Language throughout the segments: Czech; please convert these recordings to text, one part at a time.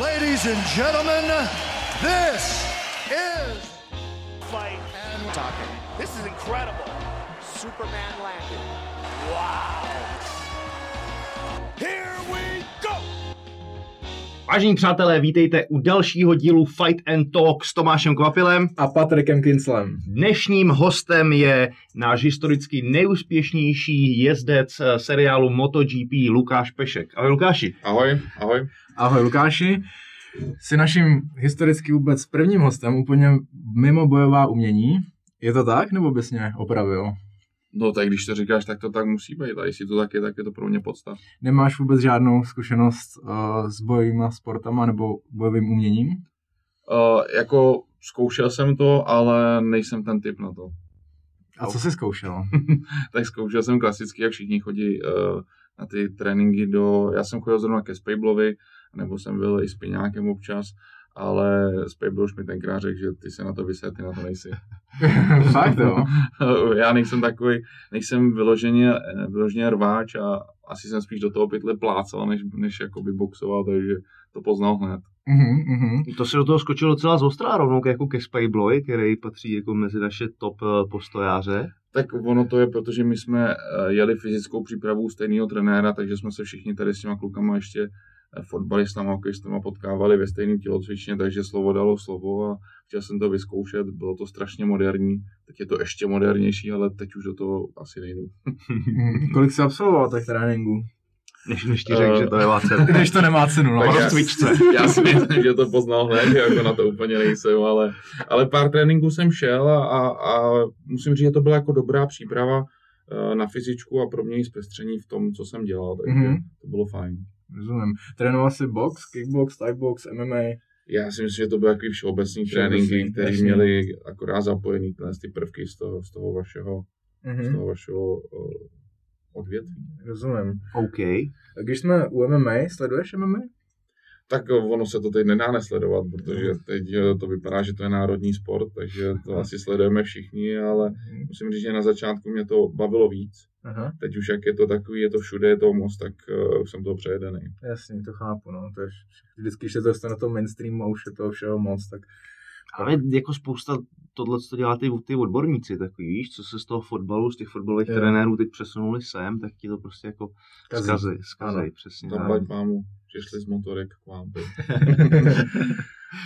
Ladies and gentlemen, this is fight and talking. This is incredible. Superman landed. Wow. Here we go. Vážení přátelé, vítejte u dalšího dílu Fight and Talk s Tomášem Kvapilem. a Patrikem Kinslem. Dnešním hostem je náš historicky nejúspěšnější jezdec eh, seriálu MotoGP Lukáš Pešek. Ahoj Lukáši. Ahoj, ahoj. Ahoj Lukáši, jsi naším historicky vůbec prvním hostem úplně mimo bojová umění. Je to tak, nebo bys mě opravil? No tak když to říkáš, tak to tak musí být. A jestli to tak je, tak je to pro mě podsta. Nemáš vůbec žádnou zkušenost uh, s bojovými sportama nebo bojovým uměním? Uh, jako zkoušel jsem to, ale nejsem ten typ na to. A co jsi zkoušel? tak zkoušel jsem klasicky, jak všichni chodí uh, na ty tréninky do... Já jsem chodil zrovna ke Spablovi, nebo jsem byl i s Piňákem občas, ale Spable už mi tenkrát řekl, že ty se na to vyset, ty na to nejsi. Fakt jo? Já nejsem takový, nejsem vyloženě, vyloženě rváč a asi jsem spíš do toho pytle plácal, než, než jakoby boxoval, takže to poznal hned. Mhm, mhm. To se do toho skočilo docela zostrá rovnou jako ke Spacebloy, který patří jako mezi naše top eh, postojáře. Tak ono to je, protože my jsme eh, jeli fyzickou přípravu stejného trenéra, takže jsme se všichni tady s těma klukama ještě fotbalistama, hokejistama potkávali ve stejném tělocvičně, takže slovo dalo slovo a chtěl jsem to vyzkoušet, bylo to strašně moderní, teď je to ještě modernější, ale teď už do toho asi nejdu. Kolik jsi absolvoval těch tréninků? Než, než ti řekl, Eh, že to je cenu. Když to nemá cenu, no. Tak já- rozcvičce. Já si myslím, že to poznal hned, jako na to úplně nejsem, ale, ale pár tréninků jsem šel a, a, a musím říct, že to byla jako dobrá příprava eh, na fyzičku a pro mě i zpestření v tom, co jsem dělal, takže Mhm. to bylo fajn. Rozumím. Trénoval jsi box, kickbox, thaibox, MMA? Já si myslím, že to byly takový všeobecný Všeobecný, tréninky, které měly akorát zapojený tyhle ty prvky z toho, z toho vašeho, z Mhm. toho vašeho eh, odvětví. Rozumím. OK. A když jsme u MMA, sleduješ MMA? Tak ono se to teď nedá nesledovat, protože teď eh, to vypadá, že to je národní sport, takže to asi sledujeme všichni, ale musím říct, že na začátku mě to bavilo víc. Aha, Teď už jak je to takový, je to všude, je to moc, tak uh, už jsem toho přejedený. jasně, to chápu, no. To je vždycky, když se to dostane na to mainstream a už je toho všeho moc, tak Ale jako spousta tohle, co dělá ty, ty odborníci, takový, víš, co se z toho fotbalu, z těch fotbalových Jo. trenérů teď přesunuli sem, tak ti to prostě jako Kazí. zkazej, zkazej, Ano. přesně. Tam bať mámu, přišli z motorek k vám.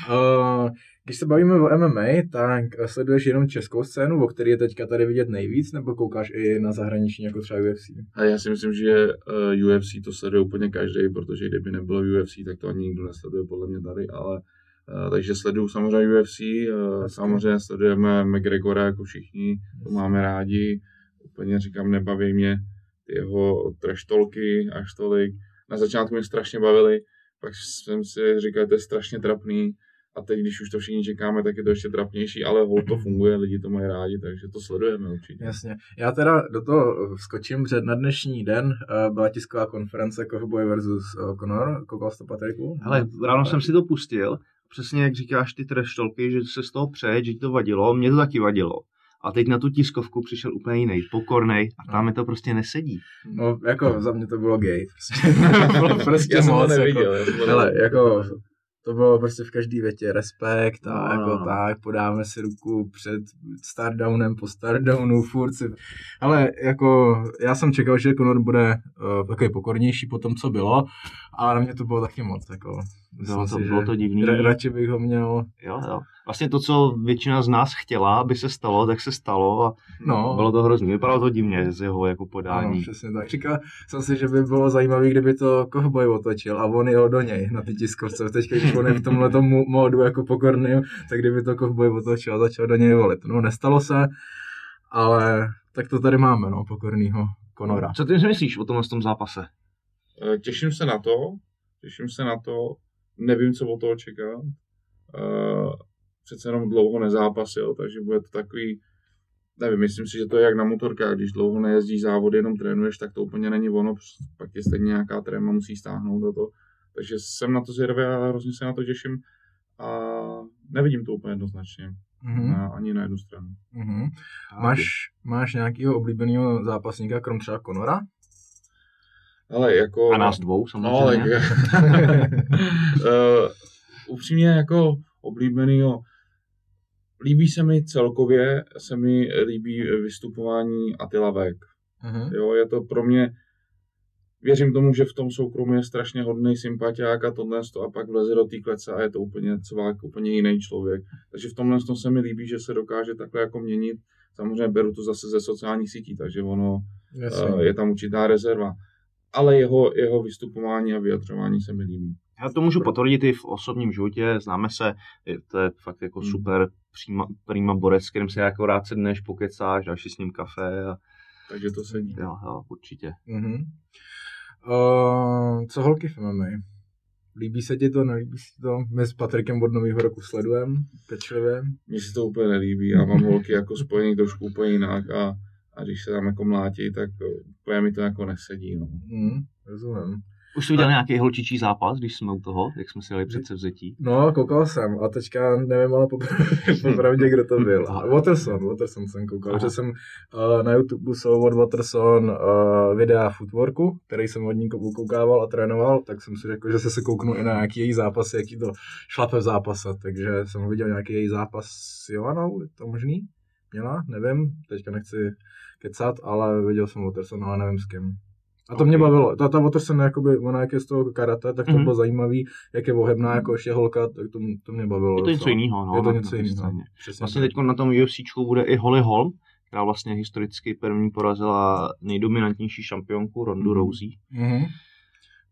Uh, když se bavíme o MMA, tak eh, sleduješ jenom českou scénu, o který je teďka tady vidět nejvíc, nebo koukáš i na zahraniční, jako třeba UFC? A já si myslím, že uh, UFC to sleduje úplně každý, protože kdyby nebylo UFC, tak to ani nikdo nesleduje podle mě tady, ale uh, takže sleduju samozřejmě UFC, samozřejmě sledujeme McGregora jako všichni, to máme rádi, úplně říkám, nebaví mě ty jeho treštolky až tolik. Na začátku mě strašně bavili, pak jsem si říkal, to je strašně trapný, a teď, když už to všichni čekáme, tak je to ještě trapnější, ale hol to funguje, lidi to mají rádi, takže to sledujeme určitě. Jasně. Já teda do toho skočím, že na dnešní den uh, byla tisková konference Cowboy versus uh, Conor. Koukal jsi to, Patriku? Hele, ráno jsem si to pustil, přesně jak říkáš ty treštolky, že se z toho přejet, že ti to vadilo, mě to taky vadilo. A teď na tu tiskovku přišel úplně jiný, pokornej a tam mi to prostě nesedí. No, jako za mě to bylo gay. Prostě, bylo prostě Já jsem to moc, neviděl. Jako, já jsem to hele, jako to bylo prostě v každý větě respekt a No, jako no, no. tak, podáme si ruku před stardownem, po stardownu, furt si... Ale jako já jsem čekal, že Conor bude uh, takový pokornější po tom, co bylo, a na mě to bylo taky moc, jako... Bylo to, si, bylo to divný. ra- Radši bych ho měl, Jo, jo. Vlastně to, co většina z nás chtěla, aby se stalo, tak se stalo a no, bylo to hrozný. Vypadalo to divně z jeho jako Ano, podání. přesně tak. Říkal jsem si, že by bylo zajímavé, kdyby to Cowboy otočil a on jel do něj na ty tiskovce. Teď, když on je v tomhle módu jako pokorný, tak kdyby to Cowboy otočil a začal do něj volit. No, nestalo se, ale tak to tady máme, no, pokornýho Conora. Co ty si myslíš o tomhle tom zápase? Eh, Těším se na to, těším se na to, nevím, co od toho čekat. Eh, Přece jenom dlouho nezápasil, takže bude to takový, nevím, myslím si, že to je jak na motorkách, když dlouho nejezdíš závody, jenom trénuješ, tak to úplně není ono, pak je stejně nějaká tréma, musí stáhnout do toho. Takže jsem na to zvědavý a hrozně se na to těším a nevidím to úplně jednoznačně, Mhm. na, ani na jednu stranu. Mhm. Máš, máš nějakého oblíbeného zápasníka, krom třeba Conora? Ale jako... A nás dvou No, ale samozřejmě. uh, upřímně jako oblíbenýho, líbí se mi celkově, se mi líbí vystupování Attila Vek. Mhm. Jo, je to pro mě, věřím tomu, že v tom soukromí je strašně hodný sympatiák a tohle to a pak vleze do té klece a je to úplně cvák, úplně jiný člověk. Takže v tomhle tom se mi líbí, že se dokáže takhle jako měnit. Samozřejmě beru to zase ze sociálních sítí, takže ono Jasně. uh, je tam určitá rezerva. Ale jeho, jeho vystupování a vyjadřování se mi líbí. Já to můžu potvrdit i v osobním životě, známe se, je, to je fakt jako Hmm. super příma, prýma borec, s kterým se jako rád sedneš, pokecáš, dáš si s ním kafe a Takže to sedí. jo, jo, určitě. Mhm. Uh, co holky v MMA? Líbí se ti to, nelíbí se ti to? My s Patrikem od nového roku sledujeme pečlivě. Mně se to úplně nelíbí. Já mám holky jako spojený trošku úplně jinak a, a když se tam jako mlátí, tak úplně mi to jako nesedí. No. Mhm, rozumím. Už jsi udělal nějaký holčičí zápas, když jsme u toho, jak jsme si jeli přece vzetí? No, koukal jsem a teďka nevím ale popra- popravdě, kdo to byl. A Waterson, Waterson jsem koukal, Aha. že jsem uh, na YouTube jsou od Waterson uh, videa footworku, který jsem od ní kou- koukával a trénoval, tak jsem si řekl, že se se kouknu i na nějaký její zápas, jaký to šlape v zápase, takže jsem viděl nějaký její zápas s Jovanou, je to možný? Měla? Nevím, teďka nechci kecat, ale viděl jsem Waterson, ale nevím s kým. A to Ok. mě bavilo. Ta, ta Waterson, jakoby, ona jak je z toho karate, tak to Mhm. bylo zajímavý, jak je ohebná, jako ještě holka, tak to, to mě bavilo. Je to něco jiného, no. Je to něco jiného. Vlastně teď na tom UFCčku bude i Holly Holm, která vlastně historicky první porazila nejdominantnější šampionku Rondu Mhm. Rousey. Mhm.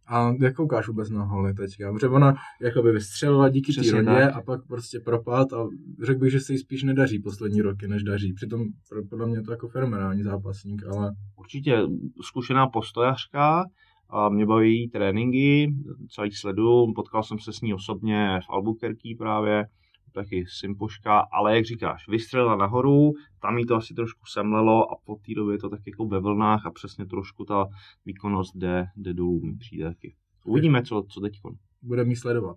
A jak koukáš vůbec na Holly teďka? Protože ona jakoby vystřelila díky té rodě a pak prostě propad a řekl bych, že se jí spíš nedaří poslední roky, než daří. Přitom podle mě je to jako fenomenální zápasník, ale Určitě zkušená postojařka, a mě baví její tréninky, celý sledu, potkal jsem se s ní osobně v Albuquerque právě, taky sympoška, ale jak říkáš, vystřelila nahoru, tam jí to asi trošku semlelo a po té době je to tak jako ve vlnách a přesně trošku ta výkonnost jde, jde dolů, mi přijde taky. Uvidíme, co, co teď. budeme jí sledovat.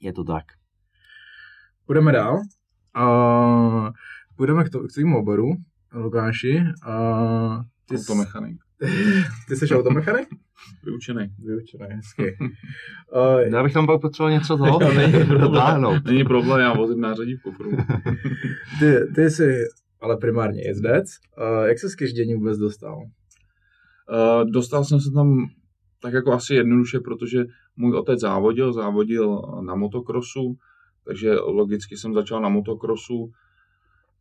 Je to tak. Půjdeme dál. A půjdeme k, to, k tvému oboru, Lukáši. A ty, Automechanik. ty jsi automechanik? Vyučený. Vyučený, hezky. A, Já bych tam pak potřeboval něco toho dotáhnout. Není problém, já vozím nářadí v kufru. ty, ty jsi ale primárně jezdec. A jak se k ježdění vůbec dostal? Uh, dostal jsem se tam tak jako asi jednoduše, protože můj otec závodil, závodil na motokrosu, takže logicky jsem začal na motokrosu.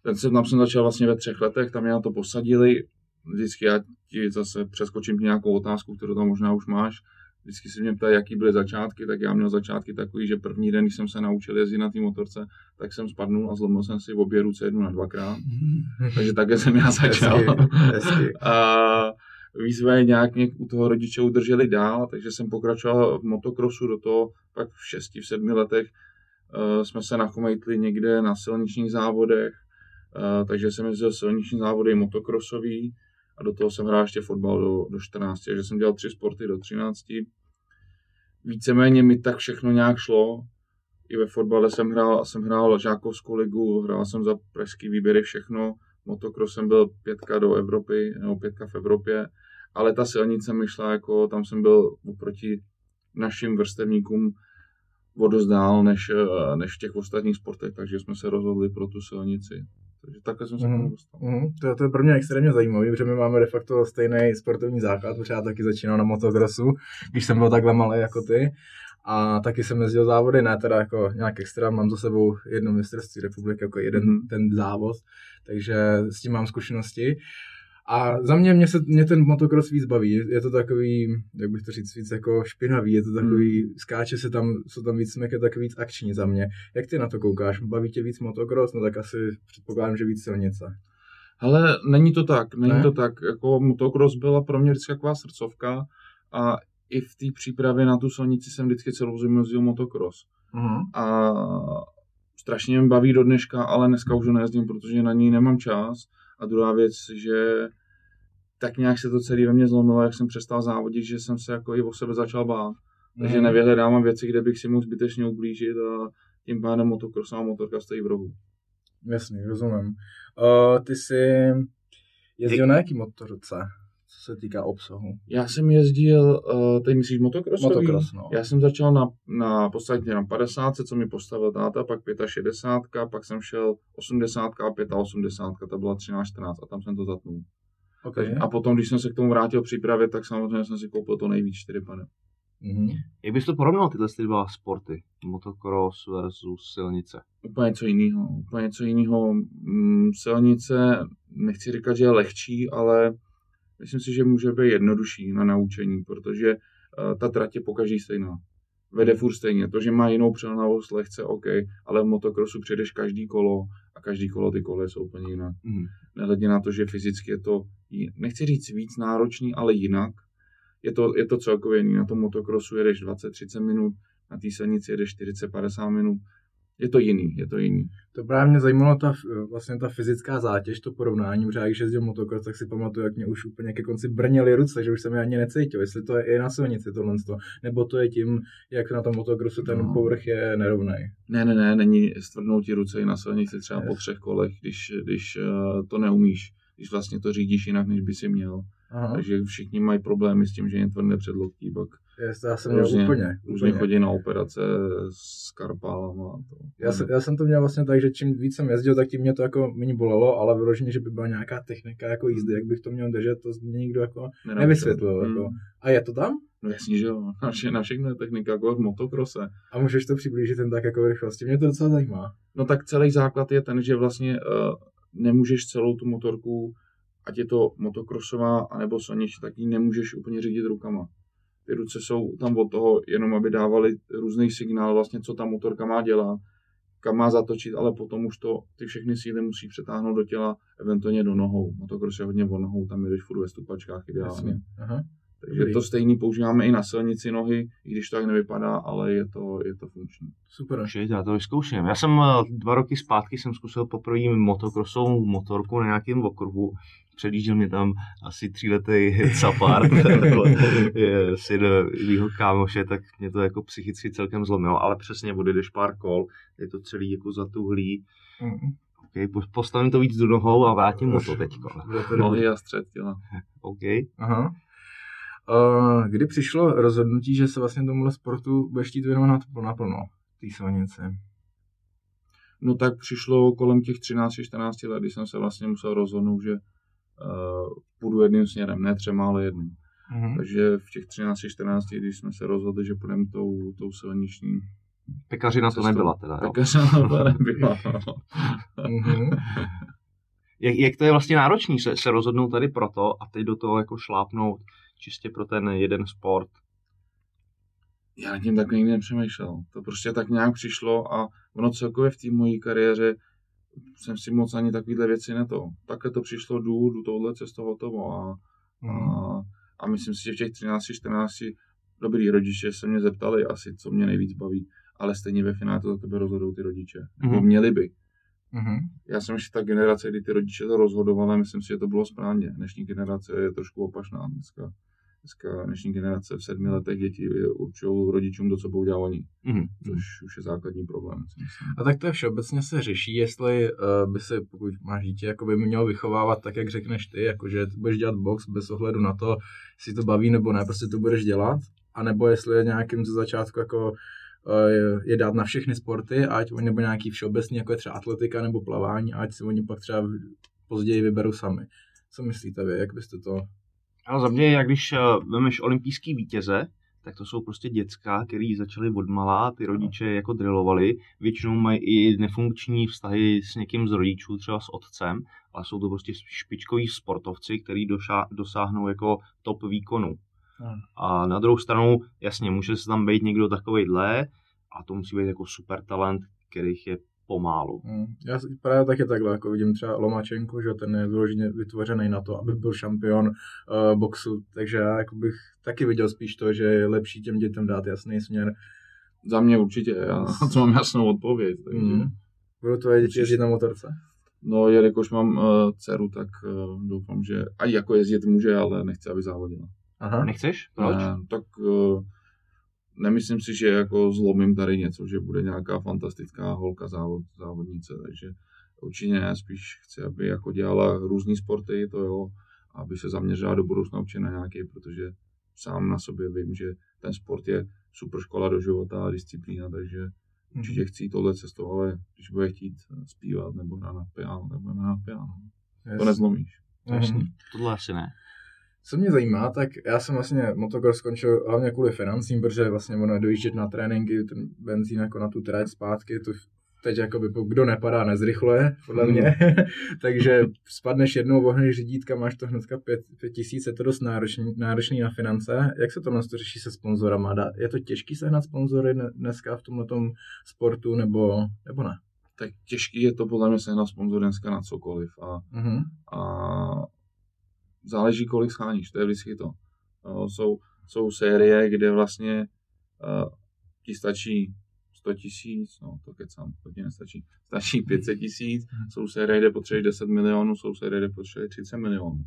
Ten jsem, tam jsem začal vlastně ve třech letech, tam mě na to posadili. Vždycky já ti zase přeskočím nějakou otázku, kterou tam možná už máš. Vždycky si mě ptají, jaký byly začátky, tak já měl začátky takový, že první den, když jsem se naučil jezdit na té motorce, tak jsem spadnul a zlomil jsem si v obě ruce jednu na dvakrát. Takže takhle jsem já začal. Hezky, hezky. A výzvy nějak mě u toho rodiče udrželi dál, takže jsem pokračoval v motokrosu do toho, pak v šesti, v sedmi letech uh, jsme se nachomejtli někde na silničních závodech, uh, takže jsem jezdil silniční závody motokrosový a do toho jsem hrál ještě fotbal do, do 14, takže jsem dělal tři sporty do 13. Víceméně mi tak všechno nějak šlo. I ve fotbale jsem hrál, jsem hrál žákovskou ligu, hrál jsem za pražský výběry všechno, motokrosem byl pětka do Evropy, nebo pětka v Evropě, ale ta silnice mi šla jako, tam jsem byl oproti našim vrstevníkům o dost dál než, eh, než v těch ostatních sportech, takže jsme se rozhodli pro tu silnici. Takže takhle jsem se Mhm. tomu dostal. Mhm, to, to je pro mě extrémně zajímavé, protože my máme de facto stejný sportovní základ, protože já taky začínal na motokrosu, když jsem byl takhle malý jako ty. A taky jsem jezdil závody, ne teda jako nějak extra, mám za sebou jedno mistrovství republiky, jako jeden Mhm. ten závod, takže s tím mám zkušenosti. A za mě, mě, se, mě ten motocross víc baví, je, to takový, jak bych to říct, víc jako špinavý, je to takový, skáče se tam, jsou tam víc smek, je tak víc akční za mě. Jak ty na to koukáš? Baví tě víc motocross? No tak asi předpokládám, že víc silnice. Ale není to tak, není Ne? to tak. Jako motocross byla pro mě vždycky taková srdcovka a i v té přípravě na tu silnici jsem vždycky celou zimu jezdil motocross. Uh-huh. A strašně mě baví do dneška, ale dneska už ho nejezdím, protože na ní nemám čas. A druhá věc, že tak nějak se to celé ve mně zlomilo, jak jsem přestal závodit, že jsem se jako i o sebe začal bát. Takže Mhm. nevyhledávám věci, kde bych si mohl zbytečně ublížit a tím pádem motocross a motorka stojí v rohu. Jasný, rozumím. Uh, ty jsi jezdil na jaký motorce? Co se týká obsahu. Já jsem jezdil, uh, teď myslíš motocrossový? Motocross, no. Já jsem začal na, na podstatě na 50, co mi postavil táta, pak 65, pak jsem šel 80 a 85, to byla 13-14 a tam jsem to zatnul. Okay. A potom, když jsem se k tomu vrátil přípravě, tak samozřejmě jsem si koupil to nejvíc 4 pane. Mm-hmm. Jak bys to porovnal tyhle ty dva sporty? Motocross versus silnice. Úplně něco jiného. Úplně něco jiného. Mm, silnice, nechci říkat, že je lehčí, ale myslím si, že může být jednodušší na naučení, protože uh, ta trať je pokaždý stejná. Vede furt stejně. To, že má jinou přelnavost, lehce OK, ale v motocrossu přijdeš každý kolo a každý kolo ty kole jsou úplně jinak. Mm. Nehledě na to, že fyzicky je to, nechci říct víc náročný, ale jinak. Je to, je to celkově jiný. Na tom motocrossu jedeš 20-30 minut, na té silnici jedeš 40-50 minut. Je to jiný, je to jiný. To právě mě zajímalo ta, vlastně ta fyzická zátěž, to porovnání, protože když jezdil motocross, tak si pamatuju, jak mě už úplně ke konci brněly ruce, že už jsem je ani necítil, jestli to je i na silnici tohle, nebo to je tím, jak na tom motocrossu ten no. povrch je nerovný. Ne, ne, ne, není stvrdnout ti ruce i na silnici třeba yes. po třech kolech, když, když uh, to neumíš, když vlastně to řídíš jinak, než by si měl. Aha. Takže všichni mají problémy s tím, že jim tvrdne předloktí, pak já jsem různě, měl úplně. Různě úplně. chodí na operace s karpálama. To. Já, jsem, já jsem to měl vlastně tak, že čím víc jsem jezdil, tak tím mě to jako méně bolelo, ale vyloženě, že by byla nějaká technika jako jízdy, jak bych to měl držet, to mě nikdo jako nevysvětlil. Hmm. Jako. A je to tam? No jasně, že jo. Na, vše, na všechno je technika, jako v motokrose. A můžeš to přiblížit ten tak jako rychlosti? Mě to docela zajímá. No tak celý základ je ten, že vlastně uh, nemůžeš celou tu motorku, ať je to motokrosová, anebo silniční, tak ji nemůžeš úplně řídit rukama ty ruce jsou tam od toho, jenom aby dávali různý signál, vlastně, co ta motorka má dělat, kam má zatočit, ale potom už to, ty všechny síly musí přetáhnout do těla, eventuálně do nohou. Motocross je hodně o nohou, tam jdeš furt ve stupačkách ideálně. Aha. Takže Dobrý. to stejný používáme i na silnici nohy, i když to tak nevypadá, ale je to, je to funkční. Super. Určitě, já to vyzkouším. Já jsem eh, dva roky zpátky jsem zkusil poprvé motokrosovou motorku na nějakém okruhu. Předjížděl mě tam asi tříletý Capar, je syn mýho kámoše, tak mě to jako psychicky celkem zlomilo, ale přesně odjedeš pár kol, je to celý jako zatuhlý. Mm. Okay, postavím to víc do nohou a vrátím mu to teď. Nohy a střed těla. OK. Aha. Kdy přišlo rozhodnutí, že se vlastně tomuhle sportu budeš chtít věnovat naplno, té silnici? No tak přišlo kolem těch 13-14 let, kdy jsem se vlastně musel rozhodnout, že uh, půjdu jedným směrem, ne třema, ale jedním. Mm-hmm. Takže v těch 13-14, když jsme se rozhodli, že půjdeme tou, tou silniční Pekařina to nebyla teda, jo? Pekařina to nebyla, mm-hmm. jak, jak to je vlastně náročný se, se rozhodnout tady proto a teď do toho jako šlápnout čistě pro ten jeden sport? Já nad tím tak nikdy nepřemýšlel. To prostě tak nějak přišlo a ono celkově v té mojí kariéře jsem si moc ani takovýhle věci neto. Takhle to přišlo, jdu, jdu touhle cestou hotovo a, mm. a, a myslím si, že v těch 13, 14 dobrý rodiče se mě zeptali asi, co mě nejvíc baví, ale stejně ve finále to za tebe rozhodou ty rodiče. Mm. Nebo měli by. Mm-hmm. Já jsem ještě ta generace, kdy ty rodiče to rozhodovali, myslím si, že to bylo správně. Dnešní generace je trošku opačná. Dneska dneska dnešní generace v sedmi letech děti určují rodičům to, co budou dělat oni, mm-hmm. což už je základní problém. A tak to je všeobecně se řeší, jestli uh, by se, pokud máš dítě, jako by mělo vychovávat tak, jak řekneš ty, jakože budeš dělat box bez ohledu na to, jestli to baví nebo ne, prostě to budeš dělat, anebo jestli je nějakým ze začátku jako uh, je dát na všechny sporty, ať nebo nějaký všeobecný, jako je třeba atletika nebo plavání, ať si oni pak třeba později vyberou sami. Co myslíte vy, jak byste to ale za mě, jak když uh, vemeš olympijský vítěze, tak to jsou prostě děcka, který začali od malá, ty rodiče jako drilovali. Většinou mají i nefunkční vztahy s někým z rodičů, třeba s otcem, ale jsou to prostě špičkoví sportovci, kteří dosáhnou jako top výkonu. Hmm. A na druhou stranu, jasně, může se tam být někdo takovejhle, a to musí být jako super talent, kterých je pomálu. Hmm. Já právě taky takhle, jako vidím třeba Lomačenko, že ten je vyloženě vytvořený na to, aby byl šampion uh, boxu, takže já jako bych taky viděl spíš to, že je lepší těm dětem dát jasný směr. Za mě určitě, já to mám jasnou odpověď. Takže... Hmm. Budou tvoje děti jezdit na motorce? No, jelikož mám uh, dceru, tak uh, doufám, že a jako jezdit může, ale nechci, aby závodila. Aha. Nechceš? Proč? Ne, tak uh, nemyslím si, že jako zlomím tady něco, že bude nějaká fantastická holka závod, závodnice, takže určitě ne, spíš chci, aby jako dělala různé sporty, to jo, aby se zaměřila do budoucna určitě na nějaký, protože sám na sobě vím, že ten sport je super škola do života a disciplína, takže určitě chci jít tohle cestou, ale když bude chtít zpívat nebo hrát na piano, nebo na piano, to nezlomíš. Jasný. Tohle asi ne. Co mě zajímá, tak já jsem vlastně motocross skončil hlavně kvůli financím, protože vlastně ono dojíždět na tréninky, ten benzín jako na tu trať zpátky, to teď jakoby, kdo nepadá, nezrychluje, podle mě. Mm. Takže spadneš jednou, vohneš řídítka, máš to hnedka pět, pět tisíc, je to dost náročný, náročný na finance. Jak se to to řeší se sponzorama? Je to těžký sehnat sponzory dneska v tomhle sportu, nebo, nebo ne? Tak těžký je to podle mě sehnat sponzory dneska na cokoliv. A, mm-hmm. a záleží, kolik scháníš, to je vždycky to. No, jsou, jsou série, kde vlastně uh, ti stačí 100 tisíc, no to kecám, to ti nestačí. Stačí 500 tisíc, hmm. jsou série, kde potřebuješ 10 milionů, jsou série, kde potřebuješ 30 milionů.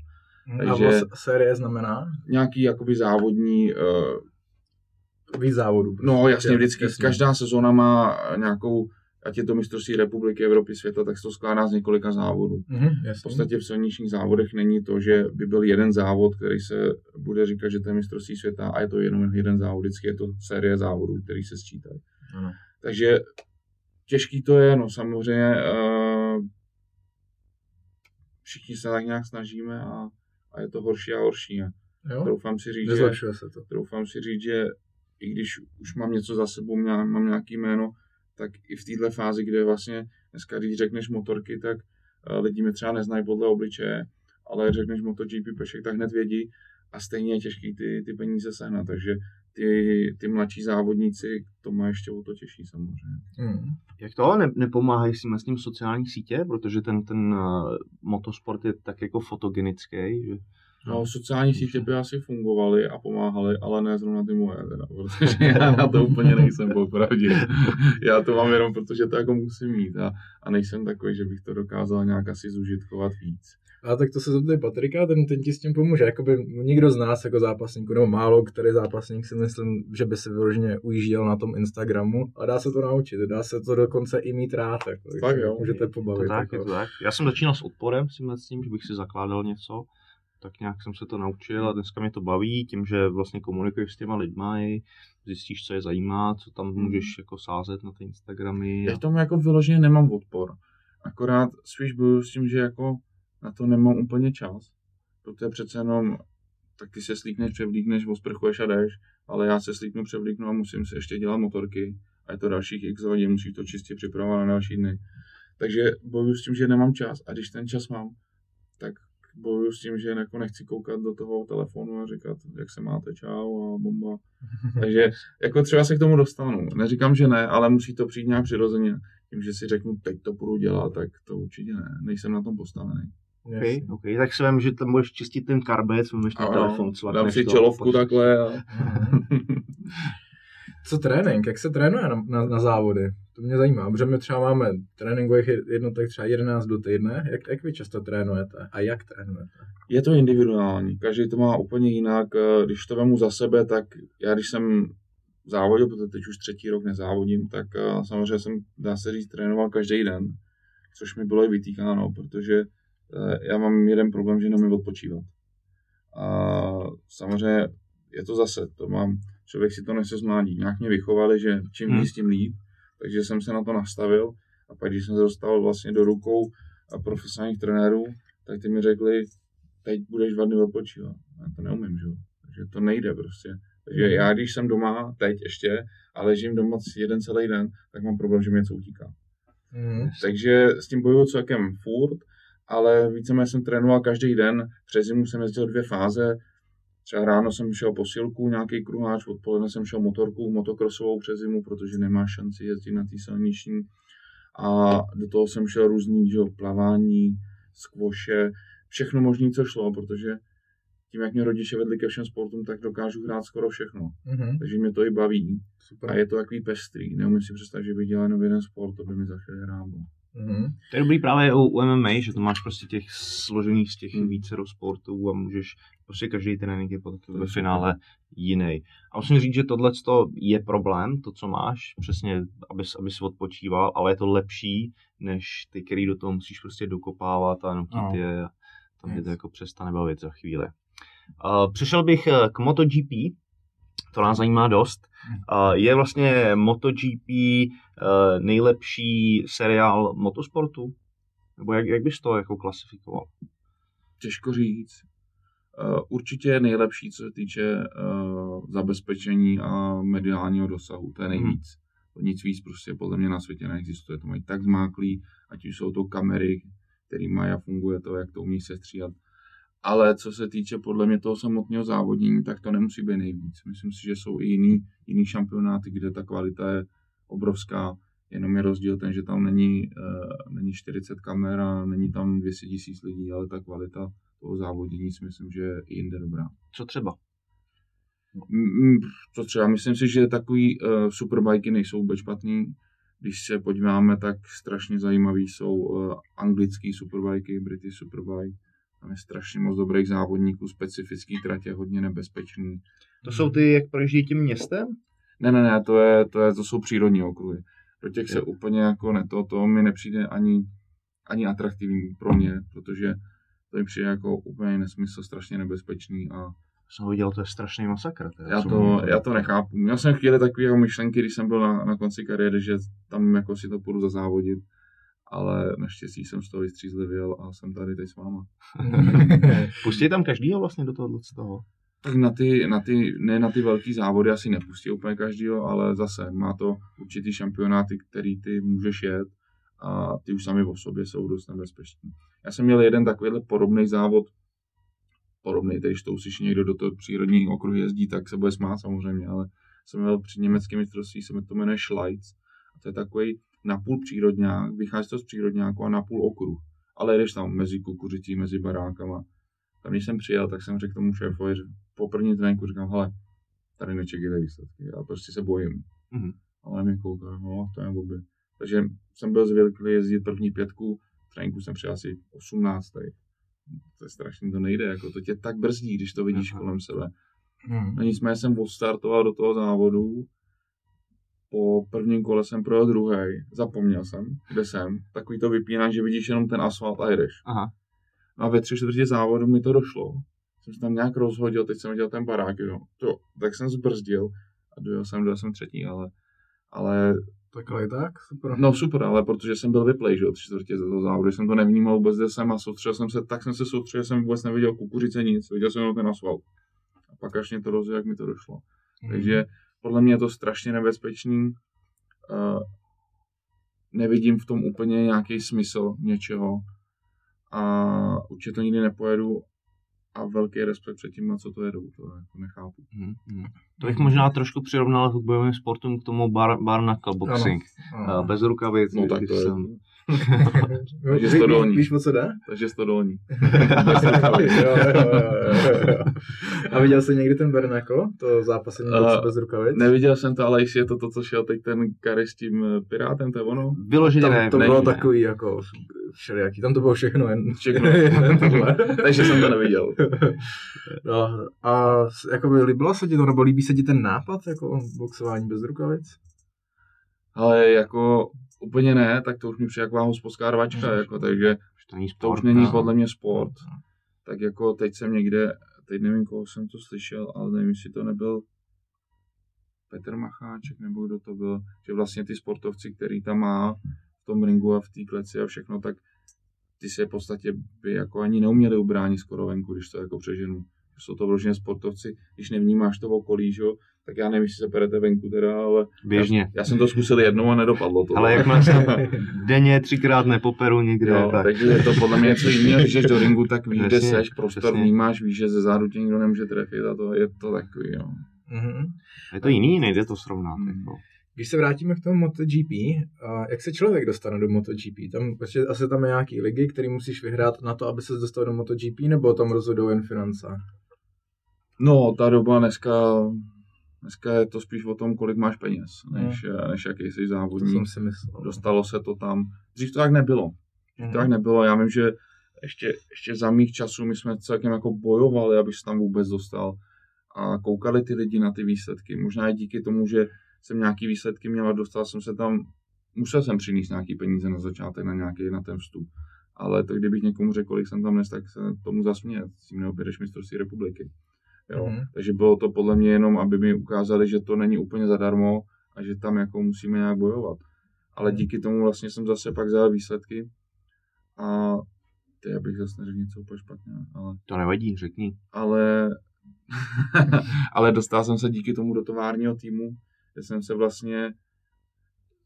Hmm, Takže a série znamená? Nějaký jakoby závodní... Uh, Víc závodů. No jasně, vždycky. Jasně. Každá sezóna má nějakou ať je to mistrovství republiky, Evropy, světa, tak se to skládá z několika závodů. Mm-hmm, v podstatě v silničních závodech není to, že by byl jeden závod, který se bude říkat, že to je mistrovství světa a je to jenom jeden závod, vždycky je to série závodů, který se sčítají. Ano. Takže těžký to je, no samozřejmě uh, všichni se tak nějak snažíme a, a je to horší a horší. A jo? Doufám si říct, že, se to. Doufám si říct, že i když už mám něco za sebou, mám nějaký jméno, tak i v této fázi, kde vlastně dneska, když řekneš motorky, tak uh, lidi mě třeba neznají podle obličeje, ale řekneš MotoGP pešek, tak hned vědí a stejně je těžký ty, ty peníze sehnat, takže ty, ty mladší závodníci to má ještě o to těžší samozřejmě. Hmm. Jak to ale ne, nepomáhají si s tím sociální sítě, protože ten, ten uh, motosport je tak jako fotogenický, že No, sociální sítě by asi fungovaly a pomáhaly, ale ne zrovna ty moje, teda, protože já na to úplně nejsem popravdě. Já to mám jenom protože to jako musím mít a, a nejsem takový, že bych to dokázal nějak asi zužitkovat víc. A tak to se zeptej Patrika, ten, ten ti s tím pomůže. Jakoby nikdo z nás jako zápasníků, nebo málo který zápasník si myslím, že by se vyloženě ujížděl na tom Instagramu a dá se to naučit, dá se to dokonce i mít rád. Tak, tak jo. Můžete pobavit. To tak, jako. je to tak. Já jsem začínal s odporem, si myslím, že bych si zakládal něco tak nějak jsem se to naučil a dneska mě to baví tím, že vlastně komunikuješ s těma lidma i zjistíš, co je zajímá, co tam hmm. můžeš jako sázet na ty Instagramy. A... Já tomu jako vyloženě nemám odpor. Akorát spíš bojuju s tím, že jako na to nemám úplně čas. Protože přece jenom tak ty se slíkneš, převlíkneš, osprchuješ a jdeš, ale já se slíknu, převlíknu a musím se ještě dělat motorky a je to dalších x hodin, musíš to čistě připravovat na další dny. Takže bojuju s tím, že nemám čas a když ten čas mám, tak bojuju s tím, že jako nechci koukat do toho telefonu a říkat, jak se máte, čau a bomba. Takže jako třeba se k tomu dostanu. Neříkám, že ne, ale musí to přijít nějak přirozeně. Tím, že si řeknu, teď to budu dělat, tak to určitě ne. Nejsem na tom postavený. Okay, okay. tak si vím, že tam budeš čistit ten karbec, vymeš ten telefon, co Dám si čelovku takhle a... Co trénink? Jak se trénuje na, na, na závody? To mě zajímá, protože my třeba máme tréninkových jednotek třeba 11 do týdne. Jak, jak vy často trénujete a jak trénujete? Je to individuální, každý to má úplně jinak. Když to vemu za sebe, tak já když jsem závodil, protože teď už třetí rok nezávodím, tak eh, samozřejmě jsem, dá se říct, trénoval každý den, což mi bylo i vytýkáno, protože eh, já mám jeden problém, že nemůžu odpočívat. A samozřejmě je to zase, to mám, člověk si to nese zmládí. Nějak mě vychovali, že čím hmm. víc, tím líp, takže jsem se na to nastavil a pak, když jsem se dostal vlastně do rukou profesionálních trenérů, tak ty mi řekli, teď budeš dva dny odpočívat. Já to neumím, že jo. Takže to nejde prostě. Takže já, když jsem doma, teď ještě, a ležím doma jeden celý den, tak mám problém, že mi něco utíká. Mm. Takže s tím bojuju celkem furt, ale víceméně jsem trénoval každý den. Přes zimu jsem jezdil dvě fáze, Třeba ráno jsem šel posilku, nějaký kruháč, odpoledne jsem šel motorku, motokrosovou přes zimu, protože nemá šanci jezdit na té silniční. A do toho jsem šel různý že, plavání, skvoše, všechno možné, co šlo, protože tím, jak mě rodiče vedli ke všem sportům, tak dokážu hrát skoro všechno. Mm-hmm. Takže mě to i baví. Super. A je to takový pestrý. Neumím si představit, že bych dělal jenom jeden sport, to by mi za chvíli hrálo. Mm-hmm. To je dobrý právě u, u MMA, že to máš prostě těch složených z těch mm. více sportů a můžeš prostě každý trénink je potom ve finále jiný. A musím říct, že tohle je problém, to, co máš, přesně, abys, abys odpočíval, ale je to lepší, než ty, který do toho musíš prostě dokopávat a nutit no. je. tam Yes. to jako přestane bavit za chvíli. Uh, přišel bych eh, k MotoGP, to nás zajímá dost. Je vlastně MotoGP uh, nejlepší seriál motosportu? Nebo jak, jak bys to jako klasifikoval? Těžko říct. Uh, určitě je nejlepší, co se týče uh, zabezpečení a mediálního dosahu. To je nejvíc. To nic víc prostě podle mě na světě neexistuje. To mají tak zmáklý, ať už jsou to kamery, který mají a funguje to, jak to umí se stříhat. Ale co se týče podle mě toho samotného závodění, tak to nemusí být nejvíc. Myslím si, že jsou i jiný, jiný šampionáty, kde ta kvalita je obrovská. Jenom je rozdíl ten, že tam není, uh, není 40 kamer a není tam 200 tisíc lidí, ale ta kvalita toho závodění si myslím, že je i jinde dobrá. Co třeba? Mm, Co třeba, myslím si, že takový uh, superbajky nejsou vůbec špatný. Když se podíváme, tak strašně zajímavý jsou uh, anglický superbajky, British Superbike. Tam je strašně moc dobrých závodníků, specifický tratě, hodně nebezpečný. To jsou ty, jak projíždějí tím městem? Ne, ne, ne, to, je, to, je, to jsou přírodní okruhy. Do těch se Jo. úplně jako ne, to, to mi nepřijde ani, ani atraktivní pro mě, protože to mi přijde jako úplně nesmysl, strašně nebezpečný a Jsem ho viděl, to je strašný masakr. teda, já co to, já to nechápu. Měl jsem chvíli takové jako myšlenky, když jsem byl na, na konci kariéry, že tam jako si to půjdu zazávodit, ale naštěstí jsem z toho vystřízlivěl a jsem tady teď s váma. Pustí tam každýho vlastně do tohohle z toho? Tak na ty, na ty, ne na ty velký závody asi nepustí úplně každýho, ale zase má to určitý šampionáty, který ty můžeš jet a ty už sami o sobě jsou dost nebezpeční. Já jsem měl jeden takovýhle podobný závod, podobný, když to uslyší někdo do toho přírodní okruhu jezdí, tak se bude smát samozřejmě, ale jsem měl při německém mistrovství, se to jmenuje Schleiz. A to je takový napůl přírodňák, vychází to z přírodňáku a napůl okruh. Ale jdeš tam mezi kukuřicí, mezi barákama. Tam, když jsem přijel, tak jsem řekl tomu šéfovi, že po první tréninku říkám, hele, tady nečekejte výsledky, já prostě se bojím. Mhm. Ale mi kouká, no, to je blbě. Takže jsem byl zvyklý jezdit první pětku, tréninku jsem přijel asi 18. To je strašně, to nejde, jako to tě tak brzdí, když to vidíš Aha. kolem sebe. Hmm. No nicméně jsem odstartoval do toho závodu, po prvním kole jsem projel druhý, zapomněl jsem, kde jsem, takový to vypíná, že vidíš jenom ten asfalt a jedeš. Aha. A ve tři čtvrtě závodu mi to došlo. Jsem se tam nějak rozhodil, teď jsem viděl ten barák, jo. To, tak jsem zbrzdil a dojel jsem, dojel jsem třetí, ale, ale Tak ale i tak, super. No super, ale protože jsem byl vyplej, že jo, tři čtvrtě za to závodu, jsem to nevnímal vůbec, kde jsem a soustředil jsem se, tak jsem se soustředil, že jsem vůbec neviděl kukuřice nic, viděl jsem jenom ten asfalt. A pak až mě to rozjel, jak mi to došlo. Mhm. Takže podle mě je to strašně nebezpečný. Uh, nevidím v tom úplně nějaký smysl něčeho a určitě to nikdy nepojedu a velký respekt před tím, na co to jedou, to jako nechápu. Mhm, mhm. To bych možná trošku přirovnal k bojovým sportům k tomu bar, bar knuckle boxing. Ano. Uh, Bez rukavic. No tak to je, jsem- Takže to dolní. Víš, o co jde? takže to dolní. A viděl jsi někdy ten Bernako, to zápasení Uh, boxe bez rukavic? Neviděl jsem to, ale jestli je to to, co šel teď ten Kary s tím eh, Pirátem, to je ono? Vyloženě Tam ne, to ne, bylo ne. takový jako všelijaký, tam to bylo všechno, jen, Všechno. Takže jsem to neviděl. No, a jakoby líbilo se ti to, nebo líbí se ti ten nápad, jako boxování bez rukavic? Ale jako úplně ne, tak to už mi přijde jako hospodská rvačka, Mhm. jako, takže Už to není to už sport, není no. podle mě sport. Tak jako teď jsem někde, teď nevím, koho jsem to slyšel, ale nevím, jestli to nebyl Petr Macháček, nebo kdo to byl, že vlastně ty sportovci, který tam má v tom ringu a v té kleci a všechno, tak ty se v podstatě by jako ani neuměli ubránit skoro venku, když to jako přeženu. Že Jsou to vloženě sportovci, když nevnímáš to okolí, že? Tak já nevím, jestli se perete venku teda, ale Běžně. Já, já jsem to zkusil jednou a nedopadlo to. Ale jakmile se denně třikrát nepoperu nikde, Jo, tak takže je to podle mě něco jiného, když jdeš do ringu, tak víš, kde seš, prostor přesně. vnímáš, víš, že ze zádu tě nikdo nemůže trefit a to je to takový, jo. Mhm. je to jiný, nejde to srovnat. Hmm. Jako. Když se vrátíme k tomu MotoGP, a jak se člověk dostane do MotoGP? Tam prostě asi tam je nějaký ligy, který musíš vyhrát na to, aby se dostal do MotoGP, nebo tam rozhodují jen finance? No, ta doba dneska, dneska je to spíš o tom, kolik máš peněz, než, než jaký jsi To závodník. jsem si myslel. Dostalo se to tam. Dřív to tak nebylo. Mhm. To tak nebylo. Já vím, že ještě, ještě za mých časů my jsme celkem jako bojovali, aby se tam vůbec dostal. A koukali ty lidi na ty výsledky. Možná i díky tomu, že jsem nějaký výsledky měl a dostal jsem se tam, musel jsem přinést nějaký peníze na začátek na nějaký na ten vstup. ale to kdybych někomu řekl, kolik jsem tam nes, tak se tomu zasměje, s tím neobjedeš mistrovství republiky. Jo. Mhm. Takže bylo to podle mě jenom, aby mi ukázali, že to není úplně zadarmo a že tam jako musíme nějak bojovat. Ale Mhm. díky tomu vlastně jsem zase pak vzal výsledky a ty, abych zase neřekl něco úplně špatně, ale To nevadí, řekni. ale, ale dostal jsem se díky tomu do továrního týmu, kde jsem se vlastně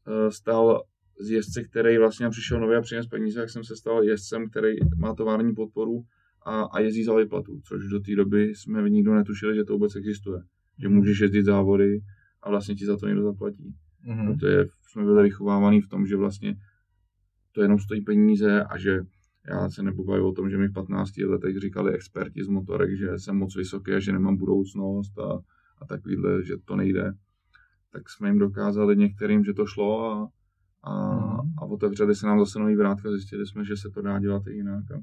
eh, stal z jezdce, který vlastně přišel nově a přines peníze, jak jsem se stal jezdcem, který má tovární podporu a, a jezdí za výplatu, což do té doby jsme nikdo netušili, že to vůbec existuje. Že můžeš jezdit závody a vlastně ti za to někdo zaplatí. Mhm. Protože jsme byli vychovávaní v tom, že vlastně to jenom stojí peníze a že já se bavit o tom, že mi v 15 letech říkali experti z motorek, že jsem moc vysoký a že nemám budoucnost a, a takovýhle, že to nejde. Tak jsme jim dokázali některým, že to šlo a, a, Mhm. a otevřeli se nám zase nový vrátka, zjistili jsme, že se to dá dělat i jinak a,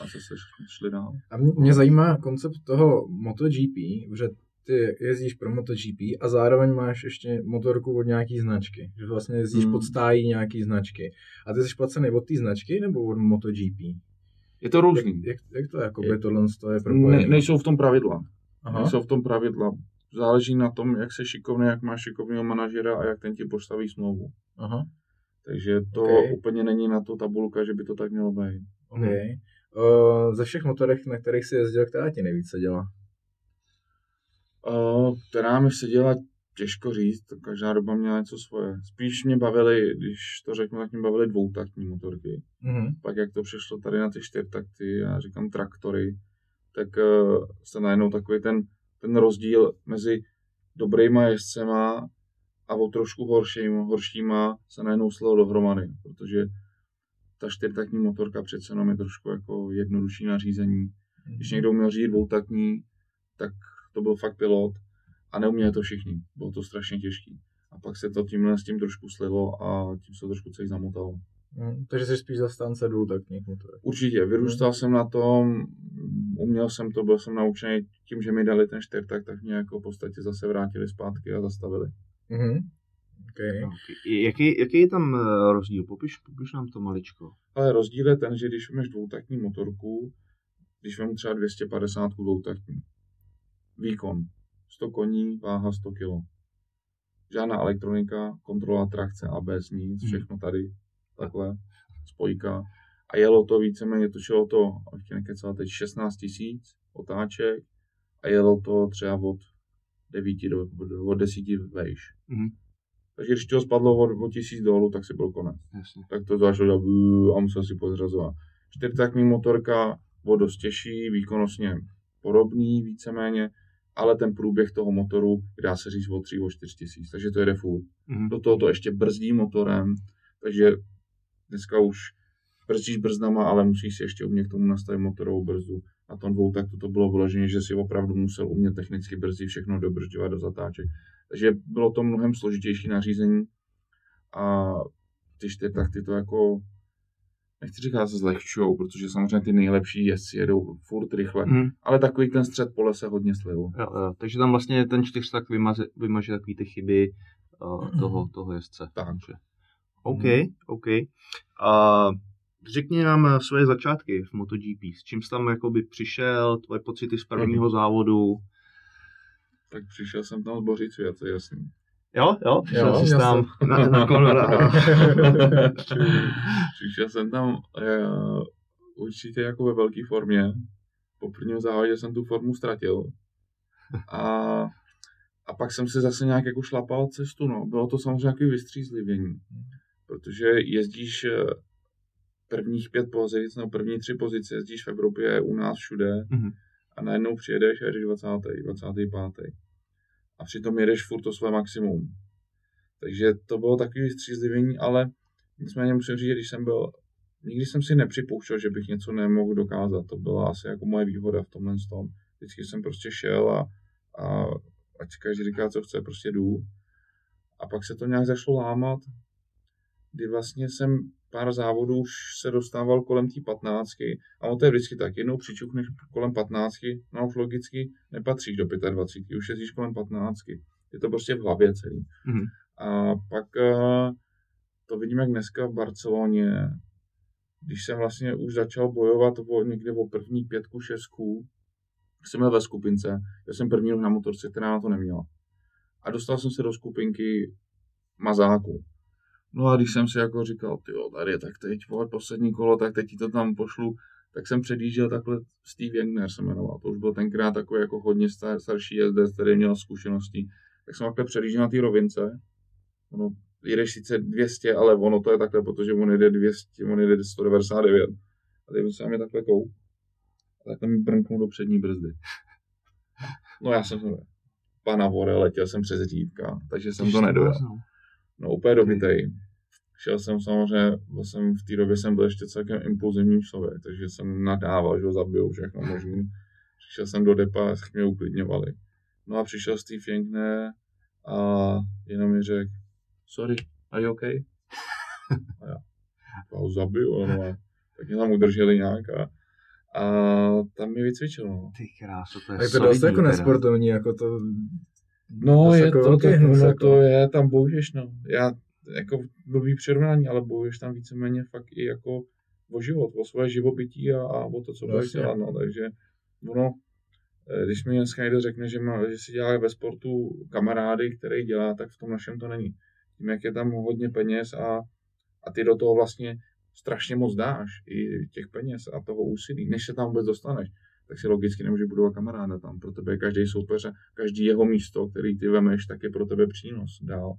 a zase jsme šli dál. A mě, mě zajímá koncept toho MotoGP, že ty jezdíš pro MotoGP a zároveň máš ještě motorku od nějaký značky. Že vlastně jezdíš Hmm. pod stájí nějaký značky. A ty jsi placený od té značky nebo od MotoGP? Je to Jak, různý. jak, jak to jako Je- by tohle to je propojené? Ne, nejsou v tom pravidla. Aha. Nejsou v tom pravidla. Záleží na tom, jak se šikovný, jak máš šikovného manažera a jak ten ti postaví smlouvu. Aha. Takže to Ok. úplně není na to tabulka, že by to tak mělo být. Okay. Uh, ze všech motorek, na kterých jsi jezdil, která ti nejvíc seděla? Uh, která mi seděla těžko říct, to každá doba měla něco svoje. Spíš mě bavily, když to řeknu, tak mě bavily dvoutaktní motorky. Mhm. Pak jak to přešlo tady na ty čtyřtakty, já říkám traktory, tak uh, se najednou takový ten, ten rozdíl mezi dobrýma jezdcema a o trošku horším, horšíma se najednou slil dohromady, protože ta čtyřtaktní motorka přece jenom je trošku jako jednodušší na řízení. Když někdo uměl řídit dvoutaktní, tak to byl fakt pilot a neuměli to všichni. Bylo to strašně těžký. A pak se to tímhle s tím trošku slilo a tím se to trošku celý zamotalo. Mhm. Takže jsi spíš zastánce dvoutaktních motorek. Určitě, vyrůstal jsem na tom, uměl jsem to, byl jsem naučený tím, že mi dali ten čtyřtak, tak mě jako v podstatě zase vrátili zpátky a zastavili. Mhm. Okay. Okay. Jaký, jaký je tam eh, rozdíl? Popiš, popiš nám to maličko. Ale rozdíl je ten, že když máš dvoutaktní motorku, když mám třeba 250 dvoutaktní, výkon 100 koní, váha 100 kg. Žádná elektronika, kontrola trakce, ABS, nic, Hmm. všechno tady, takhle, spojka. A jelo to víceméně, točilo to, abych ti nekecal, teď 16 tisíc otáček a jelo to třeba od 9 do, od 10 vejš. Mhm. Takže když to spadlo od, od 1000 dolů, tak si byl konec Jasně. tak to začalo dělat a musel si podřazovat. Čtyřtaktní motorka bylo dost těžší, výkonnostně podobný víceméně, ale ten průběh toho motoru dá se říct o 3 o 4 tisíc, takže to jede furt. Mhm. Do toho to ještě brzdí motorem, takže dneska už brzdíš brzdama, ale musíš si ještě umět k tomu nastavit motorovou brzdu. Na tom dvou takto to bylo vyloženě, že si opravdu musel umět technicky brzdit všechno, dobržďovat do zatáček. Takže bylo to mnohem složitější nařízení a ty čtyřtakty to jako nechci říkat, že se zlehčujou, protože samozřejmě ty nejlepší jezdci jedou furt rychle, Mhm. ale takový ten střed pole se hodně slil. Jo, jo. Takže tam vlastně ten čtyřstak vymaže, vymaže takový ty chyby uh, toho, toho jezdce. Tak. Takže. OK, OK. A řekni nám eh, svoje začátky v MotoGP. S čím jsi tam jakoby přišel, tvoje pocity z prvního závodu? Tak přišel jsem tam z Bořicu, je to je jasný. Jo, jo, přišel jsi měl tam na, na Colorado. Přišel jsem tam uh, určitě jako ve velké formě. Po prvním závodě jsem tu formu ztratil. A, a pak jsem si zase nějak jako šlapal cestu. No. Bylo to samozřejmě nějaké vystřízlivění. Protože jezdíš eh, prvních pět pozic, nebo první tři pozice jezdíš v Evropě, u nás všude Mhm. a najednou přijedeš a jedeš 20. 25. A přitom jedeš furt to své maximum. Takže to bylo takový vystřízlivění, ale nicméně musím říct, že když jsem byl, nikdy jsem si nepřipouštěl, že bych něco nemohl dokázat. To byla asi jako moje výhoda v tomhle tom. Vždycky jsem prostě šel a, a ať si každý říká, co chce, prostě jdu. A pak se to nějak zašlo lámat, kdy vlastně jsem pár závodů už se dostával kolem té patnáctky. A ono to je vždycky tak, jednou přičukneš kolem patnáctky, no už logicky nepatříš do 25, už jezdíš kolem patnáctky. Je to prostě v hlavě celý. Mhm. A pak eh, to vidím jak dneska v Barceloně, když jsem vlastně už začal bojovat o, někde o první pětku, šestku, jsem měl ve skupince, já jsem první na motorce, která na to neměla. A dostal jsem se do skupinky mazáků. No a když jsem si jako říkal, ty tady, tak teď vole, poslední kolo, tak teď ti to tam pošlu, tak jsem předjížděl takhle Steve Jagner se jmenoval. To už byl tenkrát takový jako hodně star, starší jezdec, který měl zkušenosti. Tak jsem takhle předjížděl na té rovince. Ono, jedeš sice 200, ale ono to je takhle, protože on jede 200, on jede 199. A teď se na mě takhle kou. A takhle mi brnknul do přední brzdy. No já jsem pana vore, letěl jsem přes řídka, takže jsem to nedojel. No úplně dobitej. Šel jsem samozřejmě, byl jsem v té době jsem byl ještě celkem impulzivní člověk, takže jsem nadával, že ho zabiju všechno možný. Přišel jsem do depa, mě uklidňovali. No a přišel Steve Jankne a jenom mi řekl, sorry, are you okay? A já, já ho zabiju, no a tak mě tam udrželi nějak a, a tam mi vycvičil. No. Ty krásu, to je Tak to dost jako nesportovní, jako to... No, to je to, hnus, no, to je, tam bojuješ, no. Já, jako blbý přirovnání, ale bojuješ tam víceméně fakt i jako o život, o svoje živobytí a, a o to, co budeš Jasně. dělat, no, takže ono, eh, když mi dneska někdo řekne, že, má, že si dělá ve sportu kamarády, který dělá, tak v tom našem to není. Tím, jak je tam hodně peněz a, a ty do toho vlastně strašně moc dáš, i těch peněz a toho úsilí, než se tam vůbec dostaneš, tak si logicky nemůže budovat kamaráda tam. Pro tebe je každý soupeř a každý jeho místo, který ty vemeš, tak je pro tebe přínos dál.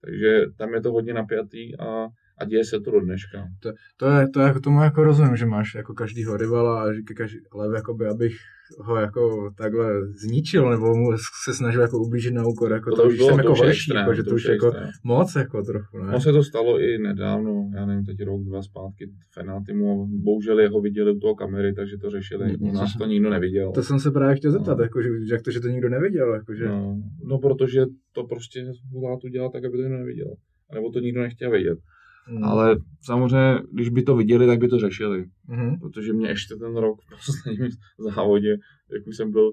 Takže tam je to hodně napjatý a, a děje se to do dneška. To je, to je jako tomu jako rozumím, že máš jako každýho rivala a říká každý, ale jakoby, abych ho jako takhle zničil, nebo mu se snažil jako ublížit na úkor, jako to, to už jsem jako je horší, extrém, jako, že to, už je jako extrém. moc jako trochu, ne? No se to stalo i nedávno, já nevím, teď rok, dva zpátky, Fenátimu, bohužel jeho viděli u toho kamery, takže to řešili, u nás to nikdo neviděl. To jsem se právě chtěl zeptat, No. jako, že, že jak to, že to nikdo nevěděl, jako, že... No, no, protože to prostě Hulátu dělal tak, aby to nikdo neviděl. Nebo to nikdo nechtěl vědět. Mm. Ale samozřejmě, když by to viděli, tak by to řešili. Mhm. protože mě ještě ten rok v posledním závodě, jak už jsem byl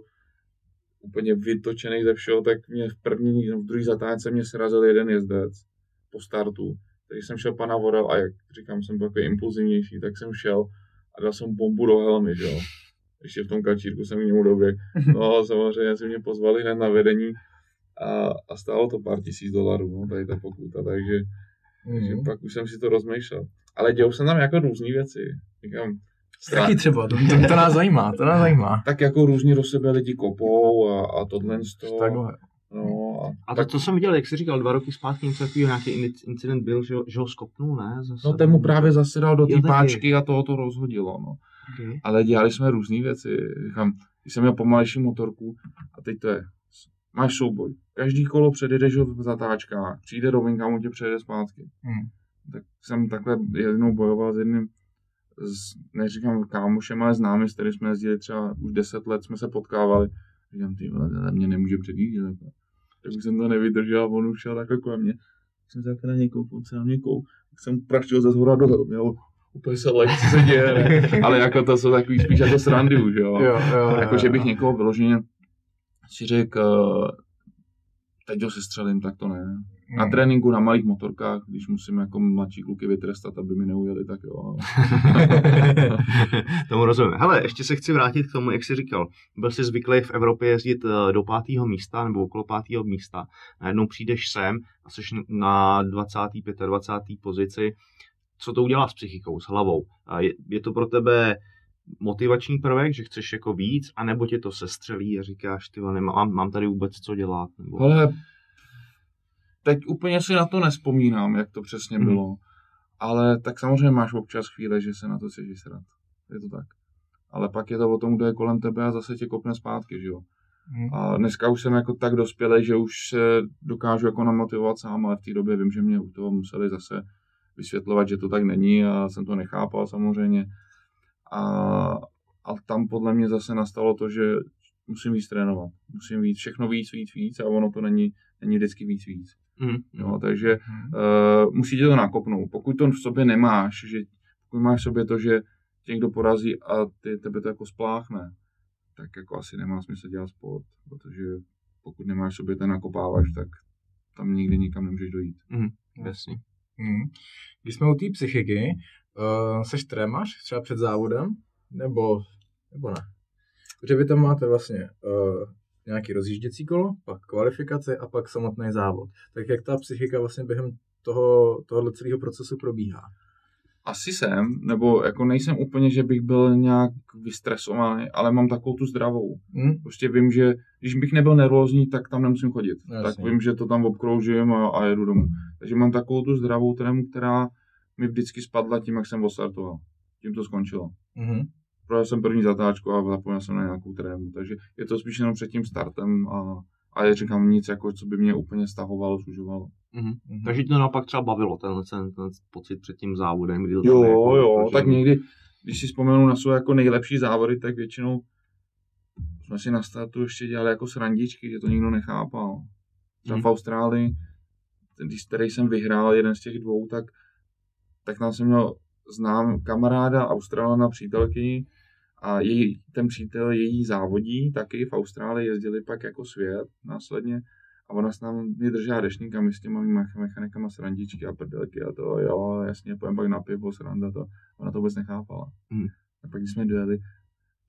úplně vytočený ze všeho, tak mě v první, no v druhý zatáčce mě srazil jeden jezdec po startu. Takže jsem šel pana Vorel a jak říkám, jsem byl takový impulzivnější, tak jsem šel a dal jsem bombu do helmy, že jo. Ještě v tom kačírku jsem k němu doběh. No a samozřejmě si mě pozvali hned na vedení a, a stálo to pár tisíc dolarů, no, tady ta pokuta, takže takže Mhm. pak už jsem si to rozmýšlel. Ale dějou se tam jako různé věci. Říkám, Taky třeba, to, to, to, nás zajímá, to nás zajímá. tak jako různě do sebe lidi kopou a, a tohle z toho. Takhle. No, a, A to, co jsem viděl, jak jsi říkal, dva roky zpátky něco takového, nějaký in- incident byl, že, ho- že ho skopnul, ne? Zase, no ten mu právě zasedal do té páčky a toho to rozhodilo. No. Okay. Ale dělali jsme různé věci. Říkám, když jsem měl pomalejší motorku a teď to je, máš souboj. Každý kolo předjedeš ho v zatáčkách, přijde rovinka, on tě přejede zpátky. Hmm. Tak jsem takhle jednou bojoval s jedním, s, neříkám kámošem, ale známý, s kterým jsme jezdili třeba už 10 let, jsme se potkávali. Říkám, ty vole, mě nemůže předjíždět. takhle. Tak už jsem to nevydržel a on už šel takhle kolem mě. Tak jsem se takhle na něj koukal, se na mě koukal. Tak jsem praštil ze zhora dolů, měl úplně se lek, co se děje, ne? Ale jako to jsou takový spíš jako srandy už, jo. Jo, jo, Jako, jo, že bych jo. někoho vyloženě si řekl, uh, teď ho sestřelím, tak to ne. Na Hmm. tréninku na malých motorkách, když musím jako mladší kluky vytrestat, aby mi neujeli, tak jo. Tomu rozumím. Hele, ještě se chci vrátit k tomu, jak jsi říkal. Byl jsi zvyklý v Evropě jezdit eh, do pátého místa nebo okolo pátého místa. Najednou přijdeš sem a jsi na 25. 20. pozici. Co to udělá s psychikou, s hlavou? A Je, je to pro tebe motivační prvek, že chceš jako víc, anebo tě to sestřelí a říkáš, ty nemám, mám tady vůbec co dělat? Nebo... Ale teď úplně si na to nespomínám, jak to přesně Mhm. bylo. Ale tak samozřejmě máš občas chvíle, že se na to chceš vysrat. Je to tak. Ale pak je to o tom, kdo je kolem tebe a zase tě kopne zpátky, že jo. Hmm. A dneska už jsem jako tak dospělý, že už se dokážu jako namotivovat sám, ale v té době vím, že mě u toho museli zase vysvětlovat, že to tak není a jsem to nechápal samozřejmě. A, a tam podle mě zase nastalo to, že musím víc trénovat. Musím víc, všechno víc, víc, víc a ono to není, není vždycky víc, víc. Mm. Jo, takže Hmm. uh, musí tě to nakopnout. Pokud to v sobě nemáš, že pokud máš v sobě to, že tě někdo porazí a ty, tebe to jako spláchne, tak jako asi nemá smysl dělat sport, protože pokud nemáš v sobě ten nakopávač, tak tam nikdy nikam nemůžeš dojít. Jasně. Hmm. Když jsme u té psychiky, Uh, seš trémař třeba před závodem? Nebo, nebo ne? Protože vy tam máte vlastně uh, nějaký rozjížděcí kolo, pak kvalifikace a pak samotný závod. Tak jak ta psychika vlastně během toho, tohohle celého procesu probíhá? Asi jsem, nebo jako nejsem úplně, že bych byl nějak vystresovaný, ale mám takovou tu zdravou. Hm? Prostě vím, že když bych nebyl nervózní, tak tam nemusím chodit. Jasně. Tak vím, že to tam obkroužím a, a jedu domů. Takže mám takovou tu zdravou trému, která mi vždycky spadla tím, jak jsem odstartoval. Tím to skončilo. Mhm. Projel jsem první zatáčku a zapomněl jsem na nějakou trému. Takže je to spíš jenom před tím startem a, a já říkám nic, jako, co by mě úplně stahovalo, sužovalo. Mhm. Mhm. Takže to naopak třeba bavilo, tenhle ten, ten pocit před tím závodem, kdy to Jo, jako, jo, jako, tak někdy, když si vzpomenu na své jako nejlepší závody, tak většinou jsme si na startu ještě dělali jako srandičky, že to nikdo nechápal. Třeba Mhm. v Austrálii, ten, když- který jsem vyhrál, jeden z těch dvou, tak, tak tam jsem měl znám kamaráda Australana přítelkyni a její, ten přítel její závodí taky v Austrálii jezdili pak jako svět následně a ona s námi mě držela dešník a my s těma mech- mechanikama srandičky a prdelky a to, jo, jasně, pojďme pak na pivo, sranda to. Ona to vůbec nechápala. Hmm. A pak když jsme dojeli,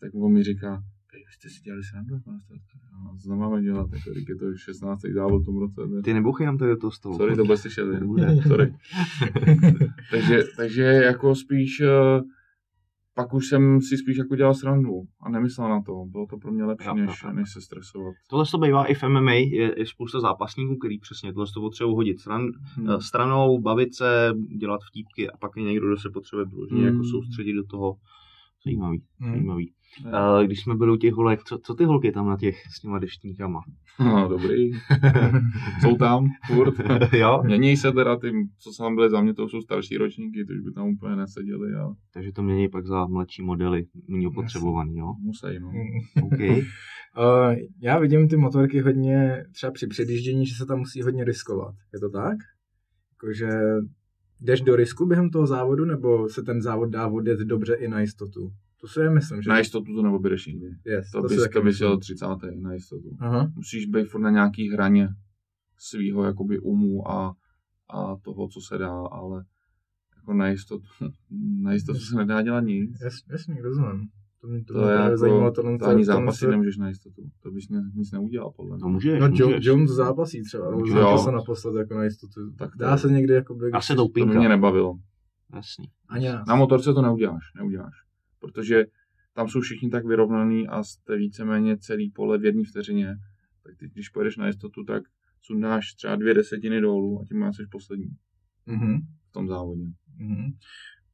tak on mi říká, "Hej, vy jste si dělali srandu co tam máme dělat, jako, je to 16. závod v tom roce. Ne? Ty nebouchy nám tady do toho stolu. Sorry, to bude slyšet. ne? Nebude. Sorry. takže, takže jako spíš, eh, pak už jsem si spíš jako dělal srandu a nemyslel na to. Bylo to pro mě lepší, než, jo. než se stresovat. Tohle to bývá i v MMA, je, je spousta zápasníků, který přesně tohle to potřebují hodit stran, Hmm. eh, stranou, bavit se, dělat vtípky a pak je někdo, kdo se potřebuje Hmm. jako soustředit do toho. Zajímavý, Hmm. zajímavý. Eh, Když jsme byli u těch holek, co, co ty holky tam na těch s těma deštníkama? No, dobrý. jsou tam, furt. jo? Mění se teda ty, co tam byly za mě, to jsou starší ročníky, to už by tam úplně neseděli, ale Takže to mění pak za mladší modely, méně opotřebovaný, jo? musí, no. OK. Uh, já vidím ty motorky hodně, třeba při předjíždění, že se tam musí hodně riskovat. Je to tak? Jakože jdeš do risku během toho závodu, nebo se ten závod dá odjet dobře i na jistotu? To si já myslím, že... Na jistotu to neobjedeš nikdy. Yes, To, si bys, to bys jel 30. na jistotu. Aha. Musíš být furt na nějaký hraně svýho jakoby umu a, a toho, co se dá, ale jako na jistotu, na jistotu se nedá dělat nic. Jas, jasný, rozumím. To, mě, to, To, mě je jako, zajímalo, to, tohle, to ani zápasy se- nemůžeš na jistotu. To bys ne, nic neudělal, podle mě. To můžeš, No, můžeš. Jones zápasí třeba, no, Jo. zápasil naposled jako na jistotu. Tak to- Dá se někdy jako by... Asi To by mě nebavilo. Jasný. Ani nás. Na motorce to neuděláš, neuděláš. Protože tam jsou všichni tak vyrovnaný a jste víceméně celý pole v jedné vteřině. Tak ty, když pojedeš na jistotu, tak sundáš třeba dvě desetiny dolů a tím máš poslední Mhm. v tom závodě. Mhm.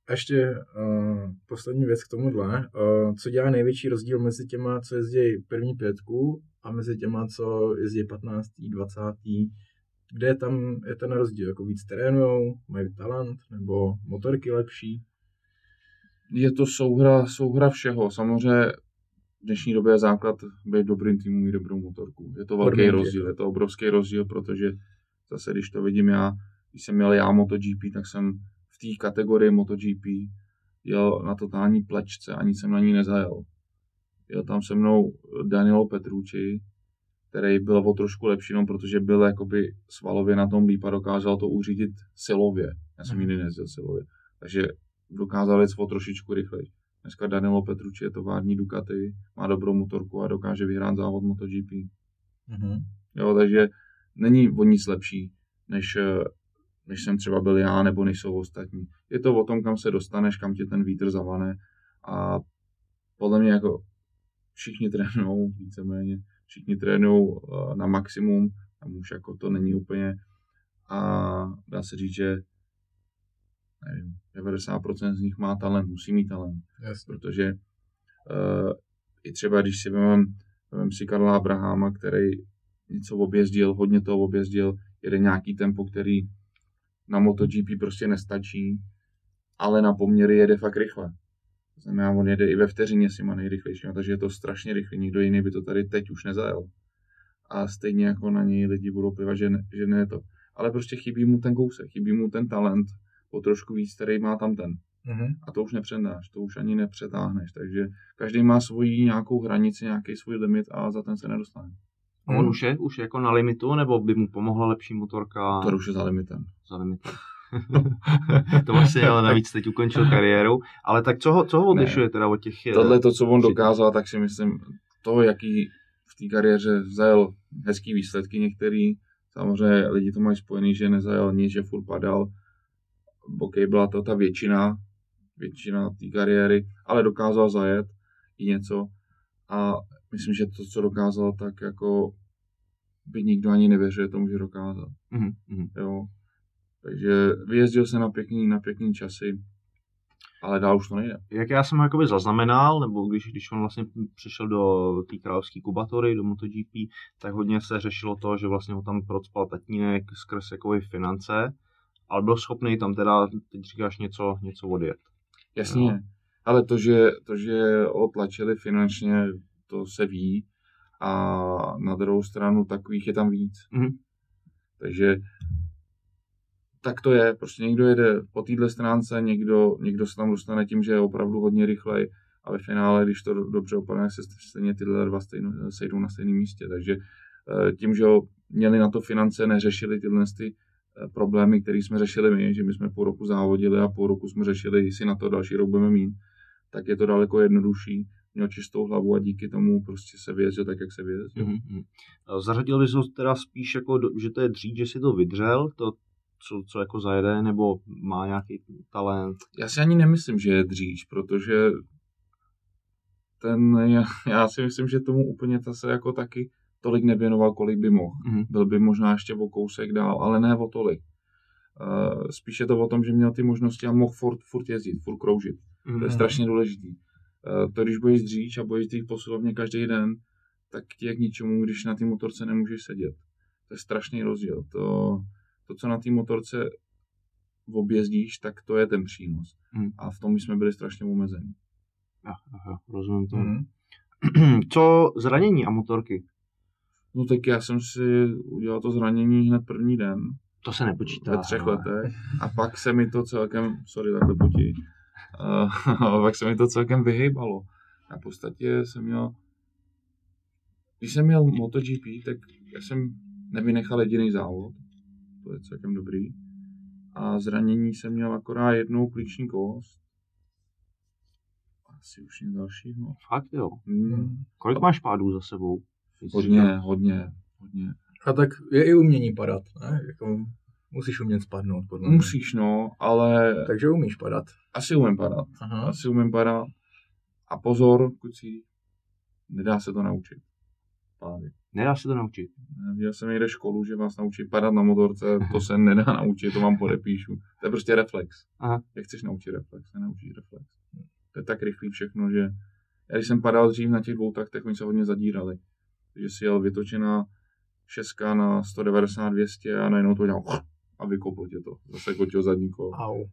A ještě uh, poslední věc k tomuhle. Uh, co dělá největší rozdíl mezi těma, co jezdí první pětku a mezi těma, co jezdí 15. 20. Kde je tam je ten rozdíl? Jako víc trénujou, mají talent, nebo motorky lepší? Je to souhra, souhra všeho. Samozřejmě v dnešní době je základ být dobrým týmu, mít dobrou motorku. Je to velký Podmínky. rozdíl, je to obrovský rozdíl, protože zase, když to vidím já, když jsem měl já MotoGP, tak jsem v té kategorii MotoGP jel na totální plečce, ani jsem na ní nezajel. Jel tam se mnou Danilo Petrucci, který byl o trošku lepší, no, protože byl jakoby svalově na tom líp a dokázal to uřídit silově. Já jsem Mhm. nikdy nejezdil silově. Takže dokázal jít o trošičku rychleji. Dneska Danilo Petrucci je tovární Ducati, má dobrou motorku a dokáže vyhrát závod MotoGP. Mhm. Jo, takže není o nic lepší, než, eh, než jsem třeba byl já, nebo než jsou ostatní. Je to o tom, kam se dostaneš, kam tě ten vítr zavane a podle mě jako všichni trénují víceméně, všichni trénují eh, na maximum, tam už jako to není úplně a dá se říct, že nevím, 90% z nich má talent, musí mít talent Jasně. protože uh, i třeba když si vezmeme vem si Karla Abrahama, který něco objezdil, hodně toho objezdil, jede nějaký tempo, který na MotoGP prostě nestačí, ale na poměry jede fakt rychle. To znamená, on jede i ve vteřině si má nejrychlejší, takže je to strašně rychlý, nikdo jiný by to tady teď už nezajel. A stejně jako na něj lidi budou plivat, že ne, že ne je to. Ale prostě chybí mu ten kousek, chybí mu ten talent, o trošku víc, který má tam ten Mhm. a to už nepředáš, to už ani nepřetáhneš, takže každý má svoji nějakou hranici, nějaký svůj limit a za ten se nedostane. A on už je, už je jako na limitu, nebo by mu pomohla lepší motorka To už je za limitem. za limitem? to vlastně, ale navíc teď ukončil kariéru. Ale tak co ho, co ho odlišuje teda od těch... eh, Tohle to, co on dokázal, tak si myslím, to, jaký v té kariéře vzal hezký výsledky některý, samozřejmě lidi to mají spojený, že nezajel nic, že furt padal, OK, byla to ta většina, většina té kariéry, ale dokázal zajet i něco a myslím, že to, co dokázal, tak jako by nikdo ani nevěřil tomu, že dokázal. Mhm, mhm. Jo. Takže vyjezdil se na pěkný, na pěkný časy, ale dál už to nejde. jak já jsem ho jakoby zaznamenal, nebo když, když on vlastně přišel do té královské kubatory, do MotoGP, tak hodně se řešilo to, že vlastně ho tam procpal tatínek skrz jakoby finance, ale byl schopný tam teda, teď říkáš něco, něco odjet. Jasně, Jo. ale to že, to, že ho tlačili finančně, to se ví a na druhou stranu takových je tam víc. Mhm. Takže tak to je, prostě někdo jede po téhle stránce, někdo, někdo se tam dostane tím, že je opravdu hodně rychlej a ve finále, když to do- dobře opadne, se stejně tyhle dva stejno, sejdou na stejném místě. Takže eh, tím, že ho měli na to finance, neřešili tyhle ty eh, problémy, které jsme řešili my, že my jsme půl roku závodili a půl roku jsme řešili, jestli na to další rok budeme mít, tak je to daleko jednodušší. Měl čistou hlavu a díky tomu prostě se vyjezdil tak, jak se vyjezdil. Mhm, mhm. A Zařadil bys ho teda spíš jako, že to je dřív, že si to vydřel, to, co, co jako zajede, nebo má nějaký talent. Já si ani nemyslím, že je dříž, protože ten, já, já si myslím, že tomu úplně ta se jako taky tolik nevěnoval, kolik by mohl. Mhm. Byl by možná ještě o kousek dál, ale ne o tolik. Uh, spíš je to o tom, že měl ty možnosti a mohl furt, furt jezdit, furt kroužit. Mhm. To je strašně důležitý. Uh, to, když budeš dříž a budeš dřív posilovně každý den, tak ti je k ničemu, když na té motorce nemůžeš sedět. To je strašný rozdíl. To, to co na té motorce objezdíš, tak to je ten přínos. Hmm. A v tom jsme byli strašně omezení. Aha, aha, rozumím tomu. Mhm. Co zranění a motorky? No tak já jsem si udělal to zranění hned první den, To se nepočítá. ve třech ale- letech. A pak se mi to celkem, sorry, takhle potí, uh, pak se mi to celkem vyhejbalo. A v podstatě jsem měl, když jsem měl MotoGP, tak já jsem nevynechal jediný závod, to je celkem dobrý. A zranění jsem měl akorát jednou klíční kost. Asi už nic dalšího. Fakt jo. Hmm. Kolik máš pádů za sebou? Hodně, hodně, hodně. A tak je i umění padat, ne? Jako, musíš umět spadnout, podle mě. Musíš, no, ale Takže umíš padat. asi umím padat. Aha. Asi umím padat. A pozor, kucí, nedá se to naučit. Pády. Nedá se to naučit. Viděl jsem někde školu, že vás naučí padat na motorce, to se nedá naučit, to vám podepíšu. To je prostě reflex. Aha. Jak chceš naučit reflex? Nenaučíš reflex. To je tak rychlý všechno, že já když jsem padal dřív na těch dvou taktech, oni se hodně zadírali. Takže si jel vytočená šestka na 190, 200 a najednou to dělal a vykopl tě to. Zase kotil zadní kolo. Au.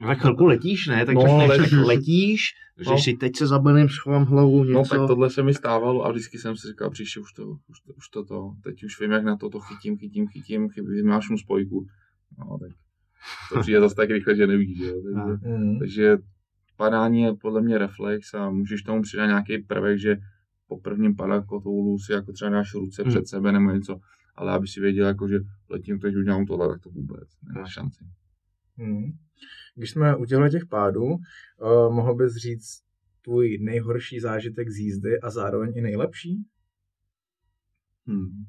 No tak chvilku letíš, ne? Tak No, no, ale- tak letíš, že No. si teď se zabalím, schovám hlavu, něco. No tak tohle se mi stávalo a vždycky jsem si říkal, příště už to, už to, už to, to. teď už vím, jak na to to chytím, chytím, chytím, chytím máš mu spojku. No tak to přijde zase tak rychle, že nevíš, že jo. Takže, Mhm. takže padání je podle mě reflex a můžeš tomu přidat nějaký prvek, že po prvním padakotoulu si jako třeba dáš ruce Hmm. před sebe nebo něco, ale aby si věděl, jako, že letím teď udělám tohle, tak to vůbec nemá šanci. Mhm. Když jsme u těchto těch pádů, uh, mohl bys říct tvůj nejhorší zážitek z jízdy a zároveň i nejlepší? Hmm.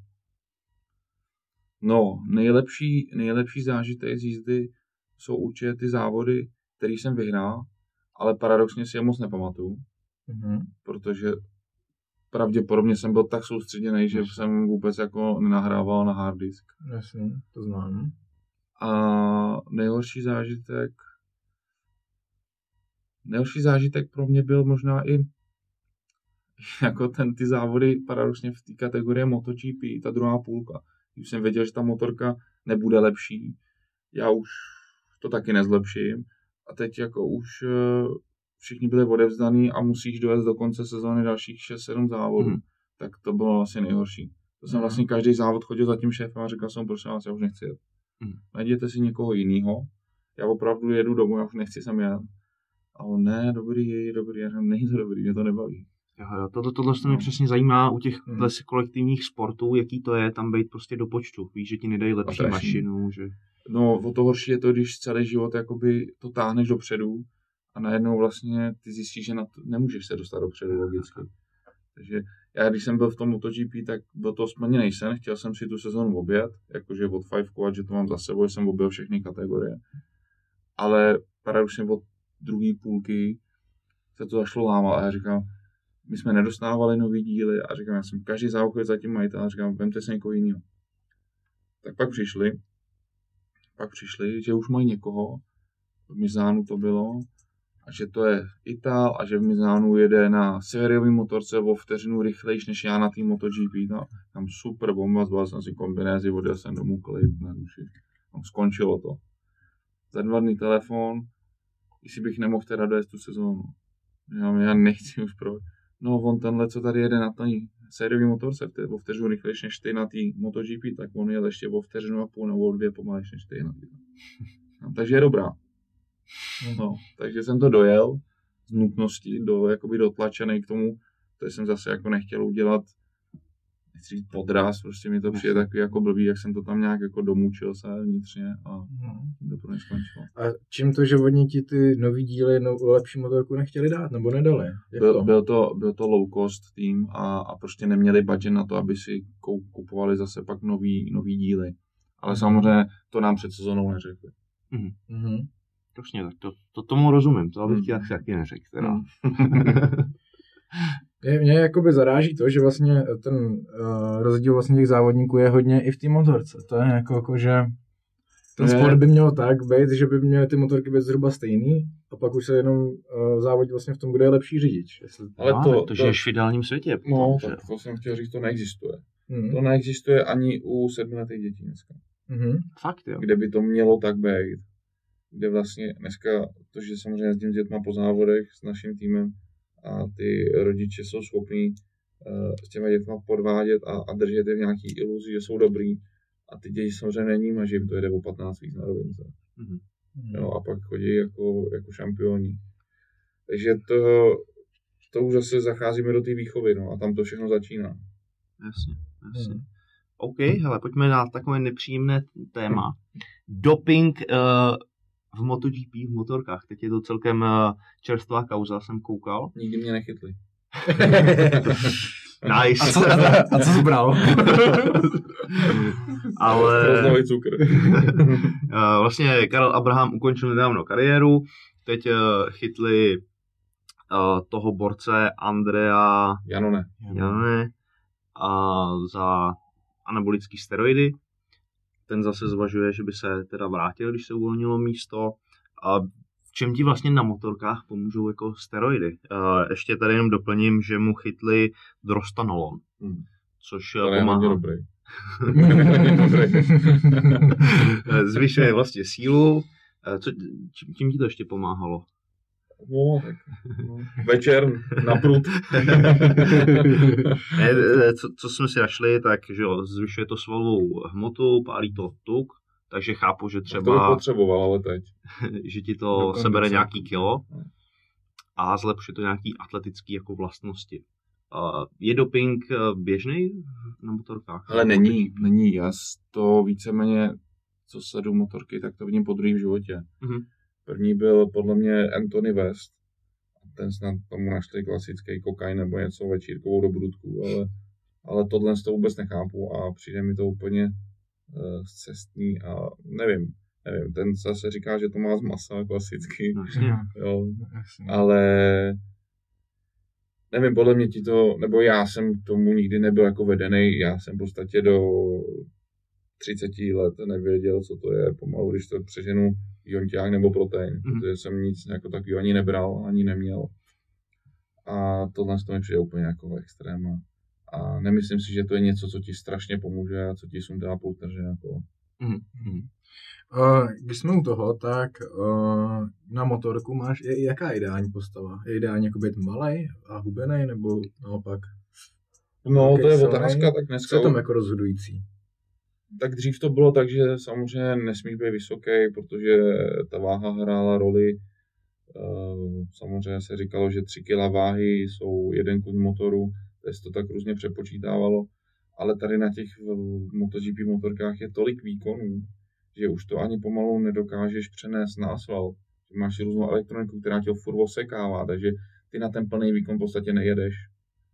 No, nejlepší, nejlepší zážitek z jízdy jsou určitě ty závody, které jsem vyhrál, ale paradoxně si je moc nepamatuju, Mhm. protože pravděpodobně jsem byl tak soustředěný, že jsem vůbec jako nenahrával na hard disk. Jasně, to znám. A nejhorší zážitek nejhorší zážitek pro mě byl možná i jako ten, ty závody paradoxně v té kategorii MotoGP, ta druhá půlka. Když jsem věděl, že ta motorka nebude lepší, já už to taky nezlepším. A teď jako už eh, všichni byli odevzdaný a musíš dojezd do konce sezóny dalších 6-7 závodů. Mhm. Tak to bylo asi nejhorší. To jsem Mhm. vlastně každý závod chodil za tím šéfem a říkal jsem, prosím vás, já už nechci jet. Mhm. Najděte si někoho jiného. Já opravdu jedu domů, já už nechci sem jet. A on, ne, dobrý, dobrý, já říkám, není to dobrý, mě to nebaví. Jo, jo, tohle, tohle to mě No. přesně zajímá u těch Hmm. hmm. kolektivních sportů, jaký to je tam být prostě do počtu. Víš, že ti nedají lepší strašný. mašinu, že... No, o to horší je to, když celý život jakoby to táhneš dopředu a najednou vlastně ty zjistíš, že na to, nemůžeš se dostat dopředu logicky. Takže já, když jsem byl v tom MotoGP, tak byl to splněný sen, chtěl jsem si tu sezónu obět, jakože od Five že to mám za sebou, jsem objel všechny kategorie. Ale paradoxně od druhé půlky se to zašlo lámat a já říkám, my jsme nedostávali nový díly a říkám, já jsem každý záuchuje za tím majitel a říkám, vemte si někoho jiného. Tak pak přišli, pak přišli, že už mají někoho, v Mizánu to bylo, a že to je Ital a že v Mizánu jede na sériový motorce o vteřinu rychlejší než já na tým MotoGP. No, tam super bomba, zbal jsem si kombinézy, odjel jsem domů klid na duši. Tam skončilo to. Za dva dny telefon, jestli bych nemohl teda dojet tu sezónu. Já, já nechci už pro... No on tenhle, co tady jede na té sériový motorce, o vteřinu rychlejší než ty na té MotoGP, tak on jel ještě o vteřinu a půl nebo dvě pomalejší než ty na ty. No, takže je dobrá. No, takže jsem to dojel z nutnosti, do, jakoby dotlačený k tomu, to jsem zase jako nechtěl udělat, nechci říct podraz, prostě mi to přijde takový jako blbý, jak jsem to tam nějak jako domučil se vnitřně a to pro mě skončilo. A čím to, že oni ti ty nový díly, no, lepší motorku nechtěli dát, nebo nedali? Jak Byl, to? byl, to, byl to low cost tým a, a prostě neměli budget na to, aby si kou- kupovali zase pak nový, nový díly. Ale samozřejmě to nám před sezónou neřekli. Mhm. Jasně, tak to, to tomu rozumím, to abych Hmm. ti asi taky neřekl. Teda. Hmm. Mě, mě jakoby zaráží to, že vlastně ten uh, rozdíl vlastně těch závodníků je hodně i v té motorce. To je jako, jako že ten sport by měl tak být, že by měly ty motorky být zhruba stejný a pak už se jenom uh, závodí vlastně v tom, kdo je lepší řidič. Jestli... Ale no, to, to, to, to, žiješ v ideálním světě. no, potom, že tak to jsem chtěl říct, to neexistuje. Hmm. To neexistuje ani u sedmiletých dětí dneska. Mhm. Fakt, jo. kde by to mělo tak být. Kde vlastně dneska, to, že samozřejmě jezdím s dětma po závodech s naším týmem a ty rodiče jsou schopní uh, s těma dětma podvádět a, a držet je v nějaký iluzi, že jsou dobrý. A ty děti samozřejmě není, a že jim to jede o 15 víc na rovince. Mhm. Jo, a pak chodí jako, jako šampioni. Takže to, to už zase zacházíme do té výchovy, no, a tam to všechno začíná. Jasně, jasně. Mhm. OK, hele, pojďme na takové nepříjemné téma. Doping uh, v MotoGP, v motorkách. Teď je to celkem uh, čerstvá kauza, jsem koukal. Nikdy mě nechytli. Nice. A co, a co jsi bral? Ale cukr. uh, vlastně Karel Abraham ukončil nedávno kariéru. Teď uh, chytli toho borce Andrea Janone. Janone a za anabolické steroidy. Ten zase zvažuje, že by se teda vrátil, když se uvolnilo místo. A v čem ti vlastně na motorkách pomůžou jako steroidy? Ještě tady jenom doplním, že mu chytli drostanolon, Hmm. což To eh, pomáhá. dobrý. Zvyšuje vlastně sílu. Eh, Co, čím ti to ještě pomáhalo? No, tak, no. Večer na prut. Ne, eh, co, co jsme si našli, tak že jo, zvyšuje to svalovou hmotu, pálí to tuk, takže chápu, že Třeba... To bych potřeboval, ale teď. že ti to kondice. sebere nějaký kilo No. a zlepšuje to nějaký atletický jako vlastnosti. Uh, je doping eh, běžný na motorkách? Ale není, není. Já to víceméně, co sledu motorky, tak to vidím po druhém životě. Mhm. První byl podle mě Anthony West. Ten snad tomu našli klasický kokain nebo něco večírkovou do brudku, ale, ale tohle to vůbec nechápu a přijde mi to úplně uh, cestný a nevím, nevím, ten zase říká, že to má z masa klasicky, No, jasně. jo, ale nevím, podle mě ti to, nebo já jsem k tomu nikdy nebyl jako vedený, já jsem v podstatě do 30 let nevěděl, co to je, pomalu, když to přeženu jonťák nebo protein, Mhm. protože jsem nic jako takového ani nebral, ani neměl. A tohle to mi přijde úplně jako extréma. A nemyslím si, že to je něco, co ti strašně pomůže a co ti sundá poutrže. Jako. Mhm. Uh, když jsme u toho, tak uh, na motorku máš, je, jaká ideální postava? Je ideální jako být malej a hubený, nebo naopak? No, to je silnej. otázka, tak Co dneska... je tam jako rozhodující? Tak dřív to bylo tak, že samozřejmě nesmíš být vysoký, protože ta váha hrála roli. Eh, Samozřejmě se říkalo, že 3 kg váhy jsou jeden kuň motoru, teď se to tak různě přepočítávalo, ale tady na těch MotoGP motorkách je tolik výkonů, že už to ani pomalu nedokážeš přenést na asfalt. Máš různou elektroniku, která tě furt osekává, takže ty na ten plný výkon v podstatě nejedeš.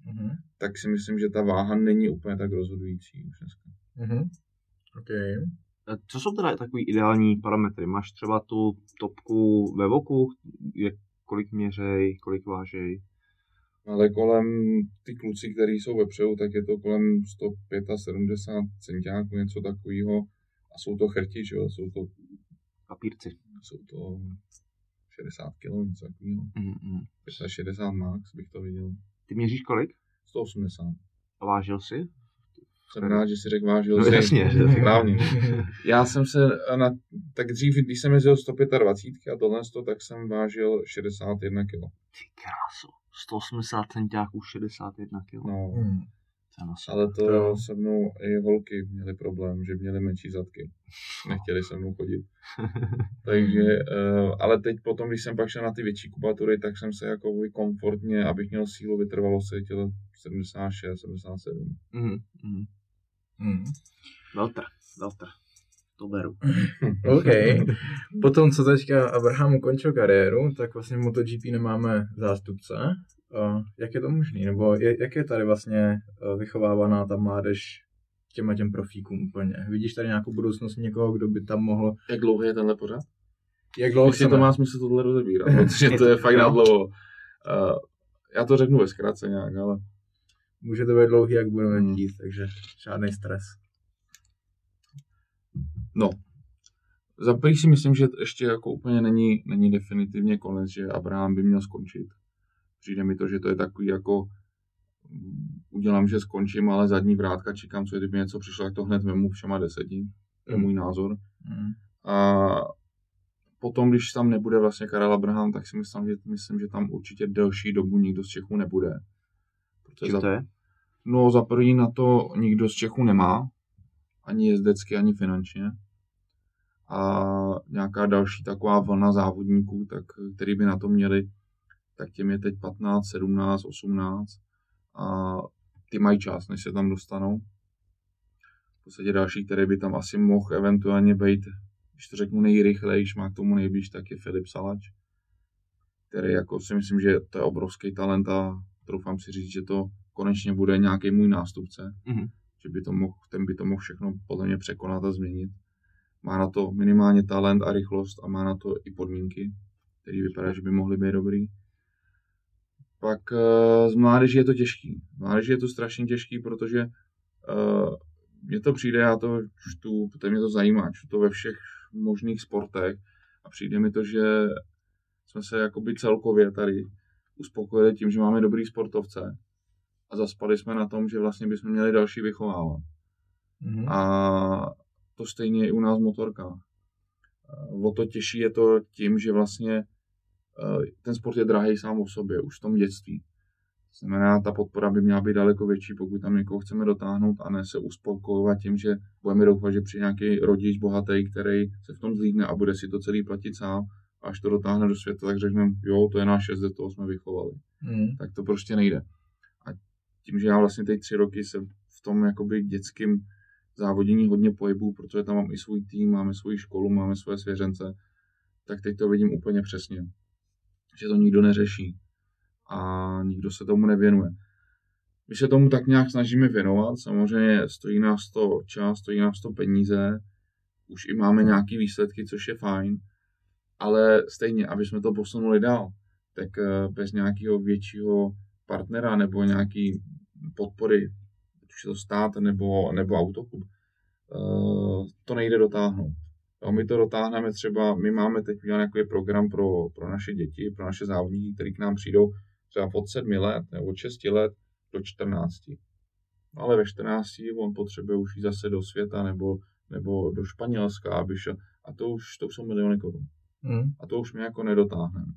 Mhm. Tak si myslím, že ta váha není úplně tak rozhodující už dneska. Mhm. OK. Eh, Co jsou teda takový ideální parametry? Máš třeba tu topku ve voku, jak, kolik měřej, kolik vážej? Ale kolem ty kluci, který jsou vepředu, tak je to kolem 175 centiáků, něco takového. A jsou to chrti, že jo? Jsou to, Papírci. jsou to 60 kg, něco takového. Mm, mm. 60 max bych to viděl. Ty měříš kolik? 180. A vážil jsi? Jsem rád, že si řekl vážil No si. jasně. Správně. Já jsem se na, tak dřív, když jsem jezdil 125 a tohle, tak jsem vážil 61 kg. Ty krásu. 180 centiáků, 61 kg. No, Hmm. To je masakr. ale to To- se mnou i holky měly problém, že měly menší zadky. Nechtěli se mnou chodit. Takže, eh, ale teď potom, když jsem pak šel na ty větší kubatury, tak jsem se jako komfortně, abych měl sílu vytrvalo se tělo 76, 77. Mhm, mhm. Hmm. Veltr, veltr. To beru. OK. Potom, co teďka Abraham ukončil kariéru, tak vlastně v MotoGP nemáme zástupce. A jak je to možné? Nebo je, jak je tady vlastně eh, vychovávaná ta mládež těma těm profíkům úplně? Vidíš tady nějakou budoucnost někoho, kdo by tam mohl... Jak dlouho je tenhle pořad? Jak dlouho Jestli to má smysl tohle rozebírat, protože to je fakt na dlouho. Uh, já to řeknu ve zkratce nějak, ale Může to být dlouhý, jak budeme Hmm. chtít, takže žádný stres. no. Za prvý si myslím, že ještě jako úplně není, není definitivně konec, že Abraham by měl skončit. Přijde mi to, že to je takový jako mm, udělám, že skončím, ale zadní vrátka čekám, co kdyby něco přišlo, tak to hned vemu všema deseti. To je Hmm. můj názor. Hmm. A potom, když tam nebude vlastně Karel Abraham, tak si myslím, že, myslím, že tam určitě delší dobu nikdo z Čechů nebude. Protože Čím to je? No, za první na to nikdo z Čechů nemá, ani jezdecky, ani finančně. A nějaká další taková vlna závodníků, tak, který by na to měli, tak těm je teď 15, 17, 18 a ty mají čas, než se tam dostanou. V podstatě další, který by tam asi mohl eventuálně být, když to řeknu nejrychlejší, má k tomu nejblíž, tak je Filip Salač, který jako si myslím, že to je obrovský talent a troufám si říct, že to konečně bude nějaký můj nástupce, Mhm. že by to mohl, ten by to mohl všechno podle mě překonat a změnit. Má na to minimálně talent a rychlost a má na to i podmínky, které vypadá, že by mohly být dobrý. Pak uh, z mládeže je to těžký. Z mládeže je to strašně těžký, protože uh, mně to přijde, já to čtu, protože mě to zajímá, čtu to ve všech možných sportech a přijde mi to, že jsme se jakoby celkově tady uspokojili tím, že máme dobrý sportovce a zaspali jsme na tom, že vlastně bychom měli další vychovávat. Mhm. A to stejně i u nás v motorkách. O to těžší je to tím, že vlastně eh, ten sport je drahý sám o sobě, už v tom dětství. To znamená, ta podpora by měla být daleko větší, pokud tam někoho chceme dotáhnout a ne se uspokojovat tím, že budeme doufat, že přijde nějaký rodič bohatý, který se v tom zlídne a bude si to celý platit sám. Až to dotáhne do světa, tak řekneme, jo, to je náš šest, toho jsme vychovali Hmm. tak to prostě nejde. A tím, že já vlastně teď tři roky se v tom jakoby dětském závodění hodně pohybu, protože tam mám i svůj tým, máme svoji školu, máme svoje svěřence, tak teď to vidím úplně přesně. Že to nikdo neřeší a nikdo se tomu nevěnuje. My se tomu tak nějak snažíme věnovat, samozřejmě stojí nás to čas, stojí nás to peníze, už i máme nějaké výsledky, což je fajn, ale stejně, aby jsme to posunuli dál, tak eh, bez nějakého většího partnera nebo nějaký podpory, ať už je to stát nebo, nebo autoklub, eh, to nejde dotáhnout. Jo, my to dotáhneme třeba, my máme teď nějaký program pro, pro naše děti, pro naše závodníky, kteří k nám přijdou třeba od 7 let nebo od 6 let do 14. No, ale ve 14 on potřebuje už jít zase do světa nebo, nebo do Španělska, aby šel. A to už, to už jsou miliony korun. Hmm. A to už my jako nedotáhneme.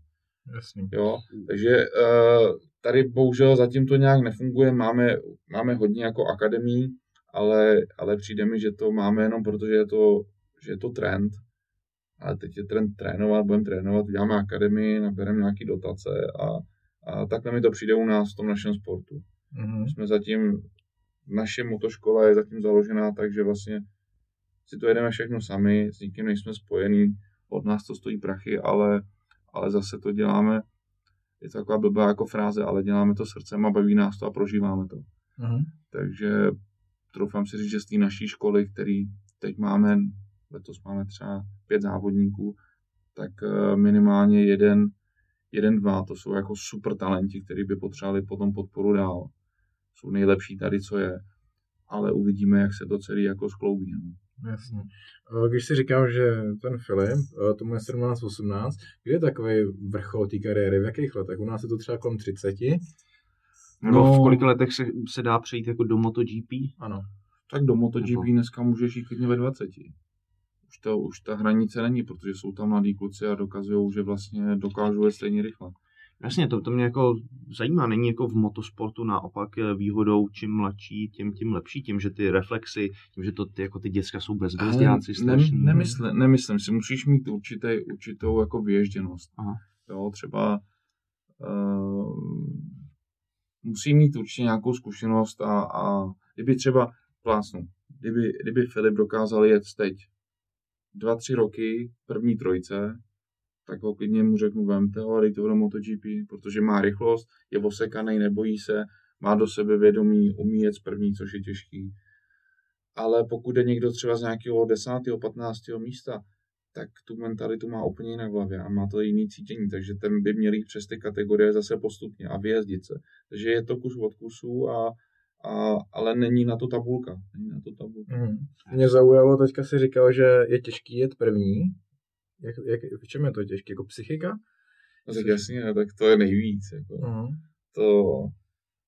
Jasný. Jo, takže uh, tady bohužel zatím to nějak nefunguje, máme, máme hodně jako akademí, ale, ale přijde mi, že to máme jenom proto, že je to, že je to trend. Ale teď je trend trénovat, budeme trénovat, uděláme akademii, nabereme nějaký dotace a, a takhle mi to přijde u nás v tom našem sportu. Mhm. Jsme zatím, naše motoškola je zatím založená tak, že vlastně si to jedeme všechno sami, s nikým nejsme spojený, od nás to stojí prachy, ale, ale zase to děláme, je to taková blbá jako fráze, ale děláme to srdcem a baví nás to a prožíváme to. Mhm. Takže troufám si říct, že z té naší školy, který teď máme, letos máme třeba pět závodníků, tak eh, minimálně jeden, jeden, dva, to jsou jako super talenti, kteří by potřebovali potom podporu dál. Jsou nejlepší tady, co je, ale uvidíme, jak se to celý jako skloubí. No. Jasně. Eh, Když si říkám, že ten Filip, eh, tomu je 17-18, kde je takový vrchol té kariéry, v jakých letech? U nás je to třeba kolem 30? Nebo No. v kolika letech se, se dá přejít jako do MotoGP? Ano. Tak do MotoGP Nebo- dneska můžeš jít klidně ve 20. Už, to, už ta hranice není, protože jsou tam mladí kluci a dokazují, že vlastně dokážou jet stejně rychle. Jasně, to, to mě jako zajímá. Není jako v motosportu naopak eh, výhodou, čím mladší, tím, tím lepší, tím, že ty reflexy, tím, že to ty, jako ty děcka jsou bezbrzdáci ne, strašný. nemyslím, nemyslím si, musíš mít určitý, určitou jako vyježděnost. Aha. Jo, třeba uh, musí mít určitě nějakou zkušenost a, a kdyby třeba plásnu, kdyby, kdyby Filip dokázal jet teď dva, tři roky první trojce, tak ho klidně mu řeknu, vemte ho a dejte ho do MotoGP, protože má rychlost, je osekaný, nebojí se, má do sebe vědomí, umí jet první, což je těžký. Ale pokud je někdo třeba z nějakého 10. 15. místa, tak tu mentalitu má úplně jinak v hlavě a má to jiný cítění, takže ten by měl jít přes ty kategorie zase postupně a vyjezdit se. Takže je to kus od kusu, a, a, ale není na to tabulka. Není na to tabulka. Mhm. Mě zaujalo, teďka si říkal, že je těžký jet první. Jak, jak, v čem je to těžké? Jako psychika? No, tak jasně, tak to je nejvíc. Jako. Aha. To,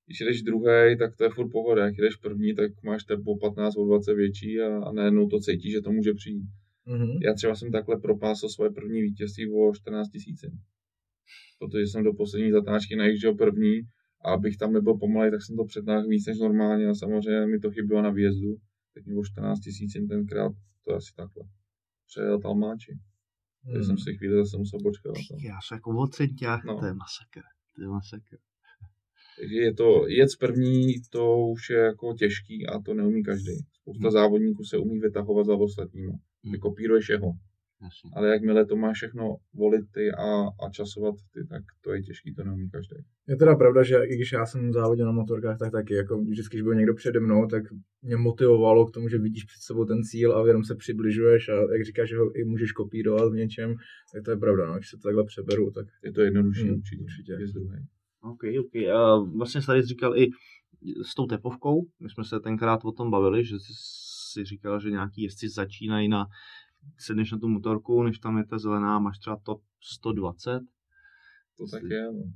když jdeš druhý, tak to je furt pohoda. Jak jdeš první, tak máš tempo 15 o 20 větší a, a najednou to cítíš, že to může přijít. Mhm. Já třeba jsem takhle propásl svoje první vítězství o 14 tisíc. Protože jsem do poslední zatáčky najížděl první a abych tam nebyl pomalej, tak jsem to přednáhl víc než normálně a samozřejmě mi to chybělo na výjezdu. Tak mi o 14 tisíc tenkrát, to je asi takhle. Přejel Talmáči. Takže jsem si chvíli zase musel počkat. Já jsem jako o centiách, No. to je masakr. To je masakr. Takže je to, jet první, to už je jako těžký a to neumí každý. Spousta závodníků se umí vytahovat za ostatníma. Ty Hmm. kopíruješ jeho. Jasně. Ale jakmile to máš všechno volit ty a, a časovat ty, tak to je těžký, to neumí každý. Je teda pravda, že i když já jsem závodil na motorkách, tak taky, jako vždycky, když byl někdo přede mnou, tak mě motivovalo k tomu, že vidíš před sebou ten cíl a jenom se přibližuješ a jak říkáš, že ho i můžeš kopírovat v něčem, tak to je pravda, no, když se to takhle přeberu, tak Je to jednodušší Hmm, určitě. určitě. Je z druhé. OK, OK. A vlastně jsi tady říkal i s tou tepovkou, my jsme se tenkrát o tom bavili, že jsi si říkal, že nějaký jezdci začínají na, sedneš na tu motorku, než tam je ta zelená, máš třeba top 120. To tak je. No.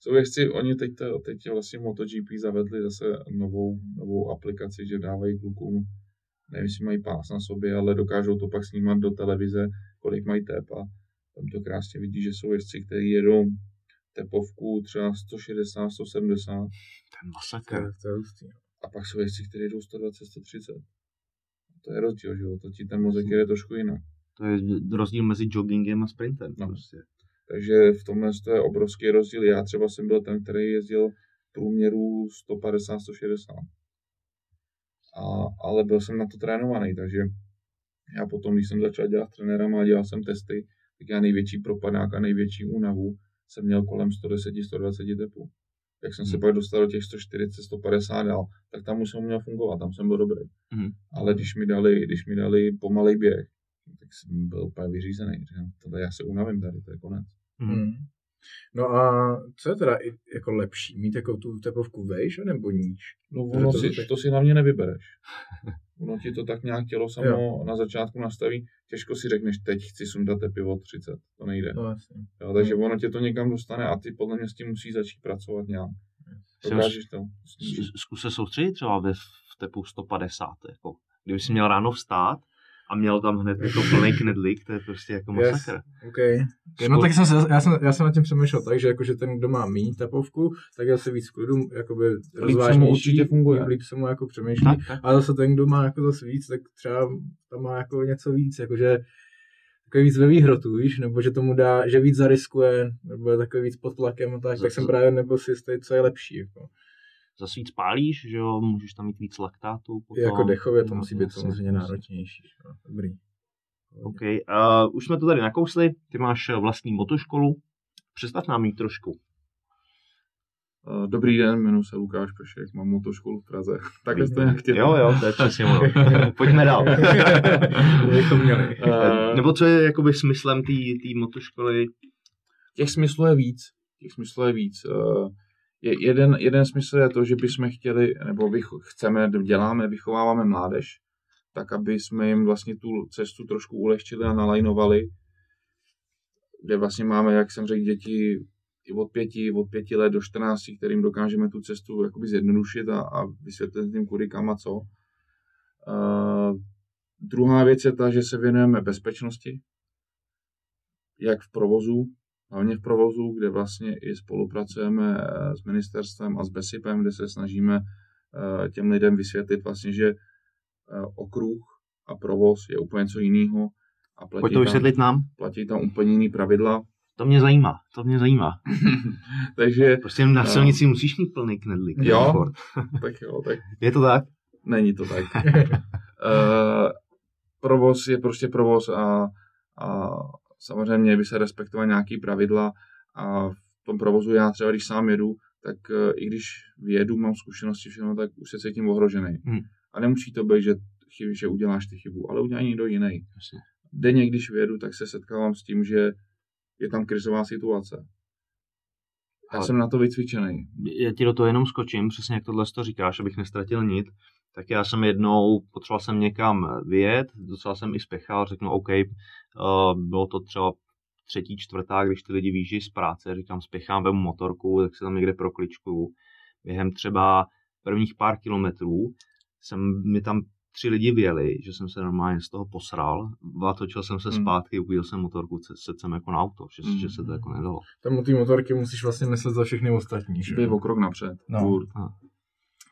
Jsou jezdci, oni teď, to, teď vlastně MotoGP zavedli zase novou, novou aplikaci, že dávají klukům, nevím, jestli mají pás na sobě, ale dokážou to pak snímat do televize, kolik mají tep a tam to krásně vidí, že jsou jezdci, kteří jedou tepovku třeba 160, 170 To je to masakr. je, to je hustý. no. a pak jsou jezdci, kteří jedou 120, 130. To je rozdíl, že jo, to ti ten mozek jede trošku jinak. To je rozdíl mezi joggingem a sprintem. No. Prostě. Takže v tomhle to je obrovský rozdíl. Já třeba jsem byl ten, který jezdil v průměru 150-160. A, ale byl jsem na to trénovaný, takže já potom, když jsem začal dělat s trenérama a dělal jsem testy, tak já největší propadák a největší únavu jsem měl kolem 110-120 tepů. Jak jsem se Hmm. pak dostal do těch 140-150 dál, tak tam už jsem měl fungovat, tam jsem byl dobrý. Mhm. Ale když mi dali, když mi dali pomalej běh, tak jsem byl úplně vyřízený. Říkám, tohle já se unavím tady, to je konec. Mhm. No a co je teda jako lepší, mít jako tu tepovku vejš nebo níž? No ono to si, to si hlavně nevybereš. Ono ti to tak nějak tělo samo Jo. na začátku nastaví. Těžko si řekneš, teď chci sundat tepy od 30. To nejde. No jasně. Jo, takže Hmm. ono tě to někam dostane a ty podle mě s tím musí začít pracovat nějak. Dokážeš to Zkus se soustředit třeba ve v tepu 150. Jako. Kdyby si měl ráno vstát a měl tam hned jako plný knedlík, to je prostě jako Yes. masakr. OK. No tak jsem se, já, jsem, já jsem nad tím přemýšlel tak, že jakože ten, kdo má méně tepovku, tak je asi víc v klidu, jakoby se mu rozvážnější, určitě funguje. líp se mu jako přemýšlí. Tak, tak. A zase ten, kdo má jako zase víc, tak třeba tam má jako něco víc, jakože takový víc ve výhrotu, víš, nebo že tomu dá, že víc zariskuje, nebo je takový víc pod tlakem a tak, tak jsem právě nebyl si jistý, co je lepší. Jako. Zase víc pálíš, že jo, můžeš tam mít víc laktátu. I jako dechově to musí být samozřejmě náročnější. Dobrý. OK, uh, už jsme to tady nakousli, ty máš eh, vlastní motoškolu, představ nám ji trošku. Eh, Dobrý den, jmenuji se Lukáš Pešek, mám motoškolu v Praze. Takhle jste nějak chtěli. Jo, jo, to je přesně ono. Pojďme dál. Jak to měli. Eh, Nebo co je jakoby smyslem té motoškoly? těch smyslů je víc. Těch smyslů je víc. Je, jeden, jeden smysl je to, že bychom chtěli, nebo bych, chceme, děláme, vychováváme mládež, tak aby jsme jim vlastně tu cestu trošku ulehčili a nalajnovali, kde vlastně máme, jak jsem řekl, děti i od pěti, od pěti let do 14, kterým dokážeme tu cestu jakoby zjednodušit a, a vysvětlit tím kudy kam a co. Uh, druhá věc je ta, že se věnujeme bezpečnosti, jak v provozu, hlavně v provozu, kde vlastně i spolupracujeme eh, s ministerstvem a s BESIPem, kde se snažíme eh, těm lidem vysvětlit vlastně, že eh, okruh a provoz je úplně něco jiného a Pojď platí to tam, vysvětlit nám. platí tam úplně jiný pravidla. To mě zajímá, to mě zajímá. Takže, Prostě na silnici musíš mít plný knedlík. Jo. Tak jo, tak Je to tak? Není to tak. uh, provoz je prostě provoz a, a samozřejmě měly by se respektovat nějaký pravidla a v tom provozu já třeba, když sám jedu, tak uh, i když vyjedu, mám zkušenosti všechno, tak už se cítím ohrožený. Hmm. A nemusí to být, že, chyby, že uděláš ty chybu, ale udělá někdo jiný. Jasně. Denně, když vyjedu, tak se setkávám s tím, že je tam krizová situace. Já Ale- jsem na to vycvičený. Já ti do toho jenom skočím, přesně jak tohle to říkáš, abych nestratil nit. Tak já jsem jednou, potřeboval jsem někam vyjet, docela jsem i spěchal, řeknu OK, uh, bylo to třeba třetí, čtvrtá, když ty lidi výjíždí z práce, říkám spěchám, vemu motorku, tak se tam někde prokličkuju. Během třeba prvních pár kilometrů jsem, mi tam tři lidi vyjeli, že jsem se normálně z toho posral, točil jsem se Hmm. zpátky, uvíjel jsem motorku, se jsem jako na auto, že, Hmm. že se to jako nedalo. Tam u té motorky musíš vlastně myslet za všechny ostatní, že? Být o krok napřed. No. furt. No.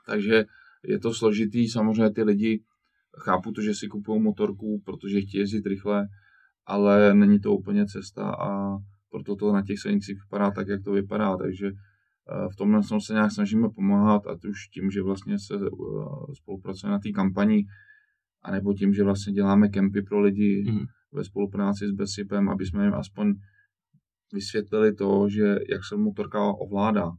Takže je to složitý, samozřejmě ty lidi chápu to, že si kupují motorku, protože chtějí jezdit rychle, ale není to úplně cesta a proto to na těch silnicích vypadá tak, jak to vypadá, takže eh, v tomhle tom se nějak snažíme pomáhat a to už tím, že vlastně se eh, spolupracujeme na té kampani, anebo tím, že vlastně děláme kempy pro lidi Mhm. ve spolupráci s BESIPem, aby jsme jim aspoň vysvětlili to, že jak se motorka ovládá,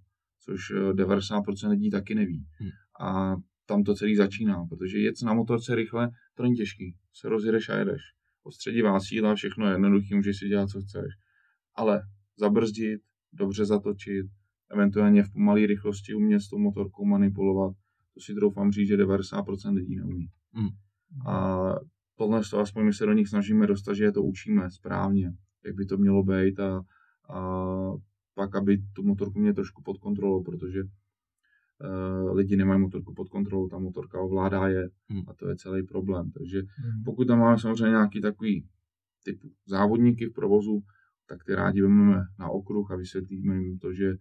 což eh, 90% lidí taky neví. Hmm. A tam to celý začíná, protože jet na motorce rychle, to není těžký. Se rozjedeš a jedeš. Odstředivá síla, všechno je jednoduchý, můžeš si dělat, co chceš. Ale zabrzdit, dobře zatočit, eventuálně v pomalé rychlosti umět s tou motorkou manipulovat, to si troufám říct, že 90% lidí neumí. Hmm. A tohle to aspoň my se do nich snažíme dostat, že je to učíme správně, jak by to mělo být a, a pak, aby tu motorku měli trošku pod kontrolou, protože lidi nemají motorku pod kontrolou, ta motorka ovládá je Hmm. a to je celý problém. Takže Mhm. pokud tam máme samozřejmě nějaký takový typ závodníky v provozu, tak ty rádi vezmeme na okruh a vysvětlíme jim to, že uh,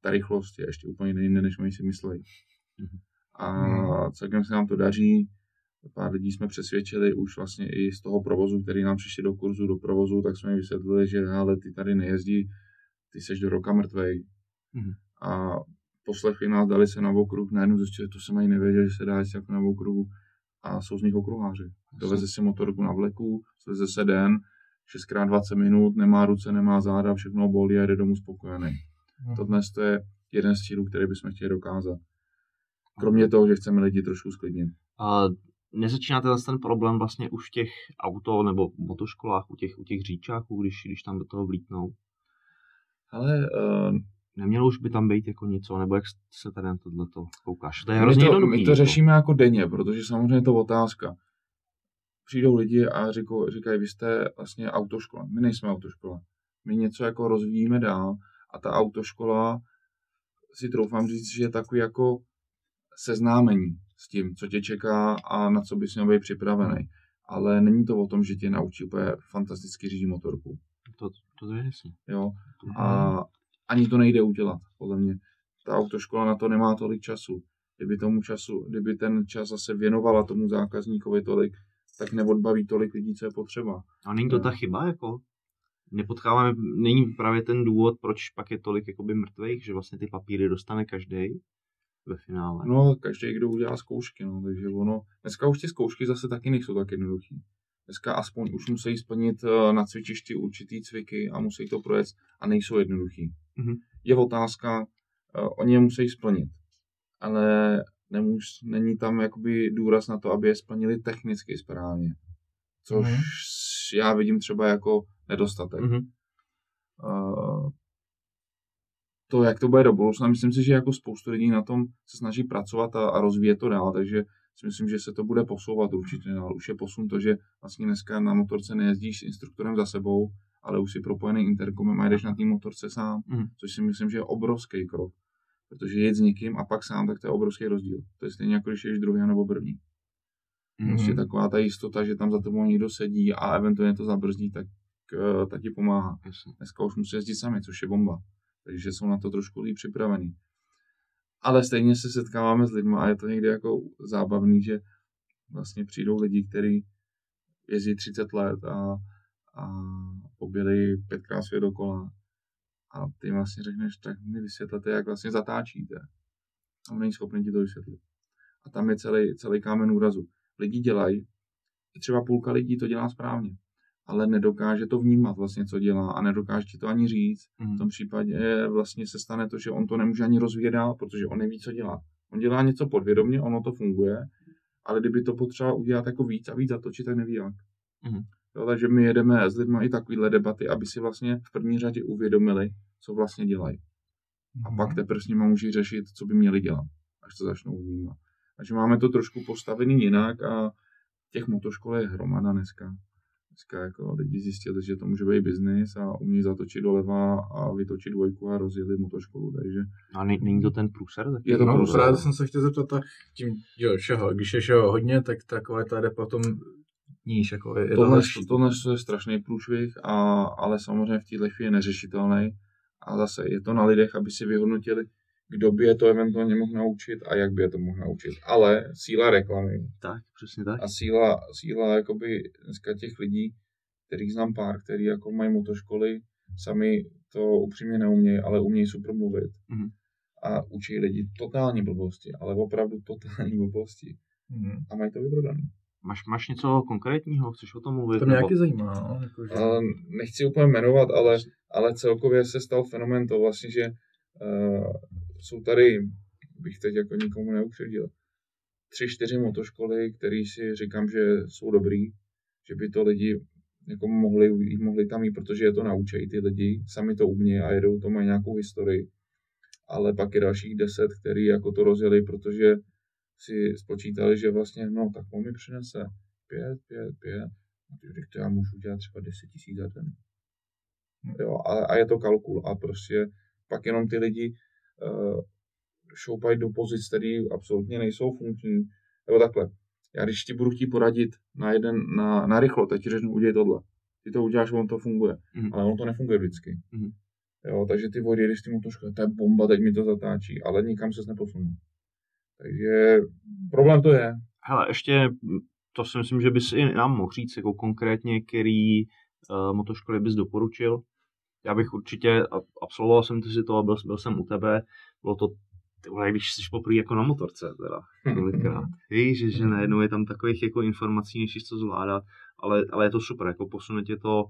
ta rychlost je ještě úplně jinde, než oni si myslí. Mhm. A celkem se nám to daří. Pár lidí jsme přesvědčili už vlastně i z toho provozu, který nám přišli do kurzu, do provozu, tak jsme jim vysvětlili, že ale ty tady nejezdí, ty seš do roka mrtvej. A poslechli nás, dali se na okruh, najednou zjistili, to jsem ani nevěděl, že se dá jít jako na okruhu a jsou z nich okruháři. Doveze si motorku na vleku, sleze se den, 6x20 minut, nemá ruce, nemá záda, všechno bolí a jde domů spokojený. Mhm. To dnes to je jeden z cílů, který bychom chtěli dokázat. Kromě toho, že chceme lidi trošku sklidnit. A nezačíná tenhle ten problém vlastně už v těch auto nebo motoškolách, u těch, u těch říčáků, když, když tam do toho vlítnou? Ale uh, Nemělo už by tam být jako něco, nebo jak se tady na tohleto koukáš? To je my, hrozně to, jednoduchý. my to jako. řešíme jako denně, protože samozřejmě je to otázka. Přijdou lidi a říkou, říkají, vy jste vlastně autoškola. My nejsme autoškola. My něco jako rozvíjíme dál a ta autoškola si troufám říct, že je takový jako seznámení s tím, co tě čeká a na co bys měl být připravený. Ale není to o tom, že tě naučí úplně fantasticky řídit motorku. To, to je jasný. Jo? To- A ani to nejde udělat, podle mě. Ta autoškola na to nemá tolik času. Kdyby tomu času, kdyby ten čas zase věnovala tomu zákazníkovi tolik, tak neodbaví tolik lidí, co je potřeba. A není to ta chyba, jako? Nepotkáváme, není právě ten důvod, proč pak je tolik jakoby mrtvých, že vlastně ty papíry dostane každý. ve finále. No, každý, kdo udělá zkoušky, no, takže ono, dneska už ty zkoušky zase taky nejsou tak jednoduchý. Dneska aspoň už musí splnit eh, na cvičišti určitý cviky a musí to projet a nejsou jednoduchý. Mhm. Je otázka, eh, oni je musí splnit, ale nemůž, není tam jakoby důraz na to, aby je splnili technicky správně. Což Mhm. já vidím třeba jako nedostatek. Mhm. Uh, to, jak to bude do budoucna, myslím si, že jako spoustu lidí na tom se snaží pracovat a, a rozvíjet to dál, takže si myslím, že se to bude posouvat určitě dál. Už je posun to, že vlastně dneska na motorce nejezdíš s instruktorem za sebou, ale už si propojený interkomem a jdeš na té motorce sám, Mhm. což si myslím, že je obrovský krok. Protože jet s někým a pak sám, tak to je obrovský rozdíl. To je stejně jako když ješ druhý nebo první. Prostě Mhm. taková ta jistota, že tam za tebou někdo sedí a eventuálně to zabrzdí, tak, eh, tak ti pomáhá. Dneska už musí jezdit sami, což je bomba. Takže jsou na to trošku líp připravený. Ale stejně se setkáváme s lidmi a je to někdy jako zábavný, že vlastně přijdou lidi, kteří jezdí 30 let a, a poběli pětkrát svět dokola. A ty vlastně řekneš, tak mi vysvětlete, jak vlastně zatáčíte. A on není schopný ti to vysvětlit. A tam je celý, celý kámen úrazu. Lidi dělají, třeba půlka lidí to dělá správně, ale nedokáže to vnímat vlastně, co dělá a nedokáže ti to ani říct. Mhm. V tom případě vlastně se stane to, že on to nemůže ani rozvíjet dál, protože on neví, co dělá. On dělá něco podvědomě, ono to funguje, ale kdyby to potřeba udělat jako víc a víc zatočit, tak neví jak. Mhm. Jo, takže my jedeme s lidmi i takovýhle debaty, aby si vlastně v první řadě uvědomili, co vlastně dělají. A pak teprve s nimi můžu řešit, co by měli dělat, až to začnou vnímat. Takže máme to trošku postavený jinak a těch motoškol je hromada dneska. Dneska jako lidi zjistili, že to může být biznis a umí zatočit doleva a vytočit dvojku a rozjeli motoškolu, takže A ne, není to ten průser? Taky? Je to no, průser. právě jsem se chtěl zeptat, a tím, jo, všeho, když je všeho hodně, tak takové ta jde potom níž, jako je, je to tohle, horší. tohle je strašný průšvih, a, ale samozřejmě v této chvíli je neřešitelný. A zase je to na lidech, aby si vyhodnotili, kdo by je to eventuálně mohl naučit a jak by je to mohl naučit. Ale síla reklamy Tak, přesně tak. a síla, síla jakoby dneska těch lidí, kterých znám pár, který jako mají motoškoly, sami to upřímně neumějí, ale umějí super mluvit. Mhm. A učí lidi totální blbosti, ale opravdu totální blbosti. Mhm. A mají to vyprodaný. Máš, máš něco konkrétního? Chceš o tom mluvit? To mě nebo- nějaký zajímá, no, jako, že... A nechci úplně jmenovat, ale, ale celkově se stal fenomén to vlastně, že uh, jsou tady, bych teď jako nikomu neukřivdil, tři, čtyři motoškoly, které si říkám, že jsou dobrý, že by to lidi jako mohli, mohli tam jít, protože je to naučejí ty lidi, sami to umějí a jedou, to mají nějakou historii. Ale pak je dalších deset, který jako to rozjeli, protože si spočítali, že vlastně, no, tak on mi přinese pět, pět, pět, a ty řekl, já můžu dělat třeba 10 tisíc za den. Jo, a, a, je to kalkul a prostě pak jenom ty lidi šoupají do pozic, které absolutně nejsou funkční. Nebo takhle, já když ti budu chtít poradit na jeden, na, na rychlo, tak ti řeknu, udělej tohle. Ty to uděláš, on to funguje. Mhm. Ale on to nefunguje vždycky. Mhm. Jo, takže ty vody, když ty motoškoly, to je bomba, teď mi to zatáčí, ale nikam se neposunu. Takže problém to je. Hele, ještě to si myslím, že bys i nám mohl říct, jako konkrétně, který uh, motoškoly bys doporučil. Já bych určitě, absolvoval jsem ty si to a byl, byl jsem u tebe, bylo to, ty vole, když jsi poprvé jako na motorce, teda, kolikrát. Víš, že najednou je tam takových jako informací, než to zvládat, ale, ale je to super, jako posune tě to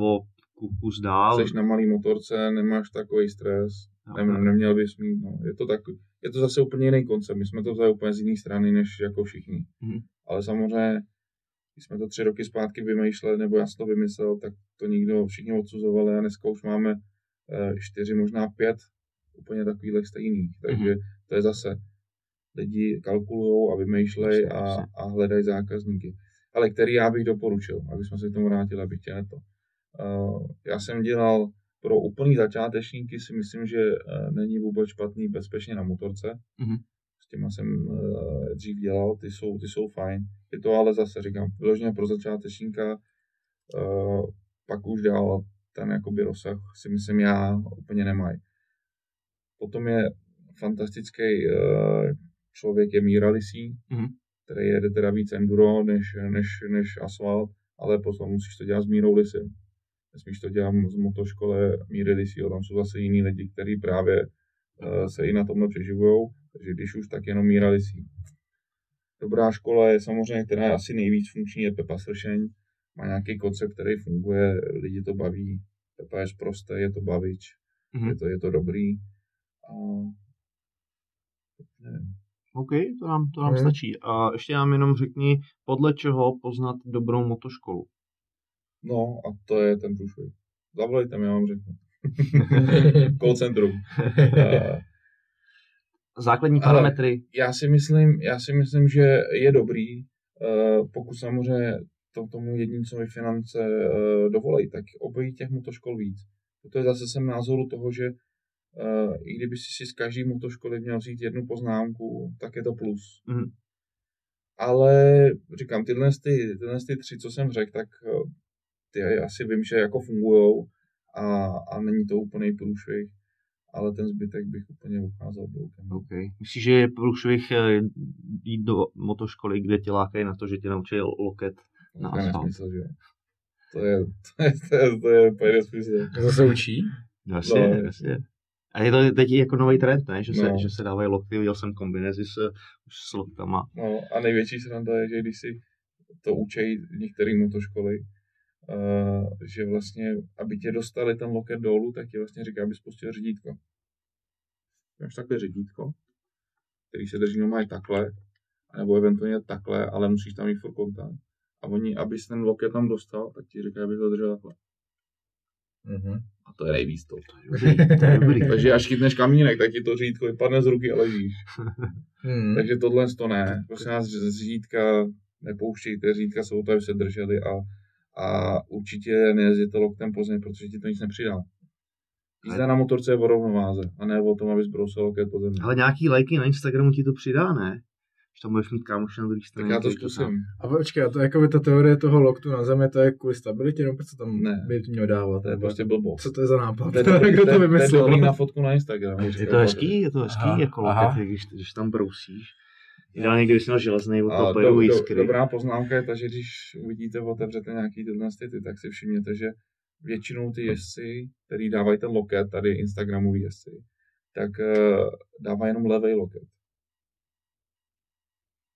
o ku- kus dál. Jsi na malý motorce, nemáš takový stres, Nem, neměl bys mít, no. Je to, tak, je to zase úplně jiný koncept. My jsme to vzali úplně z jiné strany, než jako všichni. Mhm. Ale samozřejmě, když jsme to tři roky zpátky vymýšleli, nebo já jsem to vymyslel, tak to nikdo, všichni odsuzovali a dneska už máme eh, čtyři, možná pět úplně takových stejných. Takže to je zase, lidi kalkulují a vymýšlejí a, a hledají zákazníky. Ale který já bych doporučil, aby jsme se k tomu vrátili, abych tě neto. Uh, já jsem dělal pro úplný začátečníky si myslím, že uh, není vůbec špatný bezpečně na motorce. Mhm. S těma jsem uh, dřív dělal, ty jsou, ty jsou fajn. Je to ale zase, říkám, vyloženě pro začátečníka, uh, pak už dál ten jakoby rozsah si myslím já úplně nemají. Potom je fantastický uh, člověk je Míra Lisí, Mhm. který jede teda víc enduro než, než, než asfalt, ale potom musíš to dělat s Mírou Lisy. Nesmíš to dělat z motoškole Míry Lisího, tam jsou zase jiní lidi, kteří právě uh, se i na tomhle přeživují Takže když už, tak jenom Míra Lisí. Dobrá škola je samozřejmě, která je asi nejvíc funkční, je Pepa Sršeň. Má nějaký koncept, který funguje, lidi to baví. Pepa je prosté, je to bavič, Mhm. je, to, je to dobrý. A nevím. OK, to nám, to nám stačí. A ještě nám jenom řekni, podle čeho poznat dobrou motoškolu. No a to je ten průšvih. Zavolejte mi, já vám řeknu. Call centrum. Základní Ale- parametry. já si myslím, já si myslím, že je dobrý, eh, pokud samozřejmě to, tomu jedincovi finance eh, dovolí, tak obejít těch motoškol víc. Protože zase jsem názoru toho, že eh, i kdyby si si z každé motoškoly měl vzít jednu poznámku, tak je to plus. Mhm. Ale říkám, tyhle, ty, tyhle ty tři, co jsem řekl, tak ty asi vím, že jako fungujou a, a není to úplný průšvih, ale ten zbytek bych úplně ucházel bloukem. OK. Myslíš, že je průšvih eh, jít do motoškoly, kde tě lákají na to, že tě naučí loket? Na To je asfalt. nesmysl, že. To je, to je, to je, to je úplně nesmysl. To se učí? Jasně, No. jasně. A je to teď jako nový trend, ne? Že se, No. že se dávají lokty, viděl jsem kombinézy s, už s loktama. No a největší sranda je, že když si to učí některé motoškoly, že vlastně, aby tě dostali ten loket dolů, tak ti vlastně říká, aby spustil řídítko. Máš takhle řídítko, který se drží normálně takhle, nebo eventuálně takhle, ale musíš tam mít furt kontakt. A oni, abys ten loket tam dostal, tak ti říká, aby to držel takhle. Mhm. A to je nejvíc to. To je dobrý. Takže až chytneš kamínek, tak ti to řídítko vypadne z ruky a ležíš. Hmm. Takže tohle to ne. Prosím vás, z řídka nepouštějte, řídka jsou to, aby se drželi a, a určitě nejezděte loktem po zemi, protože ti to nic nepřidá. Jízda na motorce je o rovnováze a ne o tom, aby zbrousil loket po zemi. Ale nějaký lajky na Instagramu ti to přidá, ne? Že tam budeš mít kámoše na druhé Tak straně. já to zkusím. A počkej, a to jako by ta teorie toho loktu na zemi, to je kvůli stabilitě, nebo co tam Ne. by měl dávat? To je prostě blbost. Co to je za nápad? To je, dobrý, Kdo to, to to je dobrý na fotku na Instagram. Je to hezký, je to hezký Aha, jako aha. loket, když, když tam brousíš. Ideálně, kdybys měl železný, od toho do, pojedou do, jiskry. dobrá poznámka je ta, že když uvidíte, otevřete nějaký tyhle stity, tak si všimněte, že většinou ty jezdci, který dávají ten loket, tady Instagramový jezdci, tak uh, dávají jenom levý loket.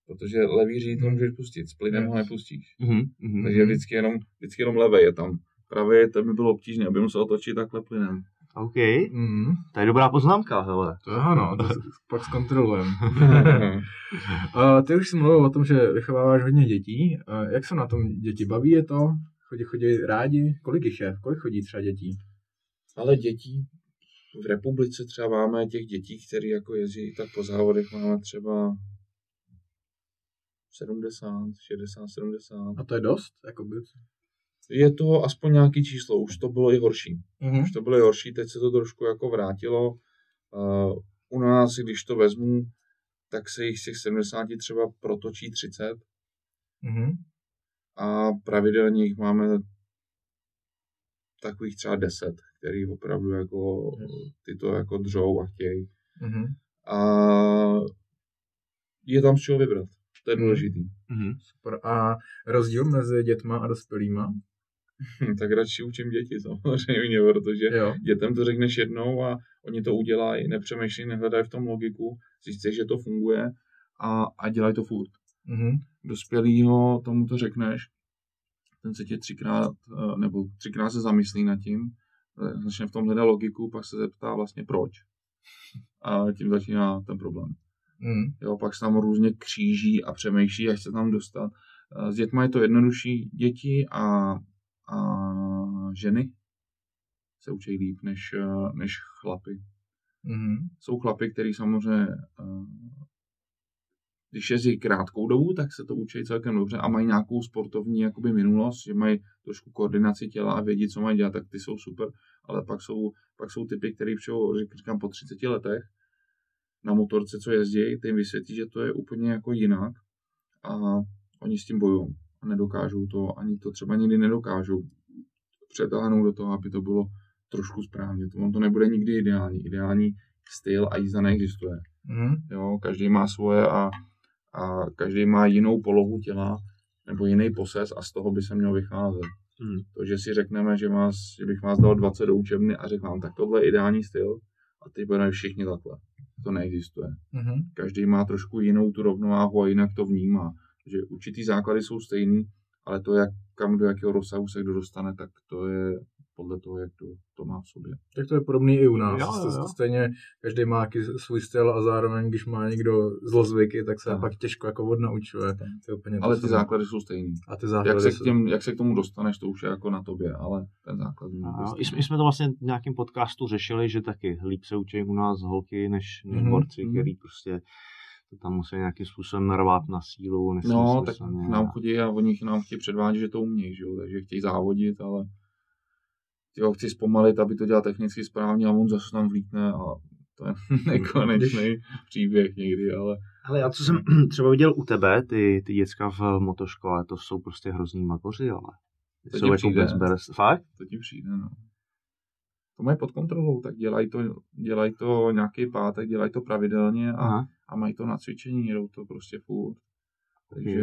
Protože levý řídítko můžeš pustit, s plynem ho nepustíš. Mhm, mhm, Takže mhm. vždycky jenom, vždycky jenom levý je tam. Pravě to by bylo obtížné, aby musel točit takhle plynem. OK, Mhm. to je dobrá poznámka, hele. To je ano, to si pak zkontrolujeme. A ty už jsi mluvil o tom, že vychováváš hodně dětí. A jak se na tom děti baví je to? Chodí, chodí rádi? Kolik jich je? Kolik chodí třeba dětí? Ale dětí, v republice třeba máme těch dětí, které jako jezdí, tak po závodech máme třeba 70, 60, 70. A to je dost? Jakoby. Je to aspoň nějaký číslo, už to bylo i horší. Mhm. Už to bylo i horší, teď se to trošku jako vrátilo. Uh, u nás, když to vezmu, tak se jich z těch 70 třeba protočí 30 Mhm. a pravidelně jich máme takových třeba 10, který opravdu jako ty to jako dřou a chtějí. Mhm. A je tam z čeho vybrat. To je důležitý. Mhm. Super. A rozdíl mezi dětma a dospělýma? Tak radši učím děti samozřejmě, protože Jo. dětem to řekneš jednou a oni to udělají, nepřemýšlí, nehledají v tom logiku, zjistí, že to funguje a, a dělají to furt. Mhm. Dospělýho tomu to řekneš, ten se tě třikrát, eh, nebo třikrát se zamyslí nad tím, eh, začne v tom hledat logiku, pak se zeptá vlastně proč. A tím začíná ten problém. Mhm. Jo, pak se tam různě kříží a přemýšlí, jak se tam dostat. Eh, S dětmi je to jednodušší. Děti a, a ženy se učí líp než, eh, než chlapy. Mhm. Jsou chlapy, který samozřejmě, eh, když jezdí krátkou dobu, tak se to učí celkem dobře a mají nějakou sportovní jakoby minulost, že mají trošku koordinaci těla a vědí, co mají dělat, tak ty jsou super. Ale pak jsou, pak jsou typy, který přijou, říkám, po 30 letech na motorce, co jezdí, ty jim vysvětlí, že to je úplně jako jinak a oni s tím bojují nedokážou to, ani to třeba nikdy nedokážou přetáhnout do toho, aby to bylo trošku správně. To, on to nebude nikdy ideální. Ideální styl a jízda neexistuje. Mhm. Jo, každý má svoje a, a každý má jinou polohu těla nebo jiný poses a z toho by se měl vycházet. Hmm. To, že si řekneme, že, vás, že bych vás dal 20 do učebny a řekl vám, tak tohle je ideální styl a teď budeme všichni takhle. to neexistuje. Mhm. Každý má trošku jinou tu rovnováhu a jinak to vnímá. Že určitý základy jsou stejný, ale to, jak, kam do jakého rozsahu se kdo dostane, tak to je podle toho, jak to, to má v sobě. Tak to je podobný i u nás. Jo, jo, Stejně každý má svůj styl a zároveň, když má někdo zlozvyky, tak se Tak. pak těžko jako odnaučuje. To je úplně to Ale ty základy jsou stejný. A ty Jak základy se, k jsou- těm, jak se k tomu dostaneš, to už je jako na tobě, ale ten základ A, stejný. i, jsme, jsme to vlastně v nějakém podcastu řešili, že taky líp se učí u nás holky než, než Mhm, borci, mhm. který prostě to tam musí nějakým způsobem narvat na sílu. No, tak nám chodí a oni nám chtějí předvádět, že to umějí, že jo? takže chtějí závodit, ale ty ho chci zpomalit, aby to dělal technicky správně a on zase tam vlítne a to je nekonečný příběh někdy, ale Ale já co jsem třeba viděl u tebe, ty, ty děcka v motoškole, to jsou prostě hrozný makoři, ale. Ty To jsou ti jako přijde. bez beres. Fakt? to ti přijde, no. To mají pod kontrolou, tak dělají to, dělají to nějaký pátek, dělají to pravidelně a, Aha. A mají to na cvičení, jedou to prostě furt. Takže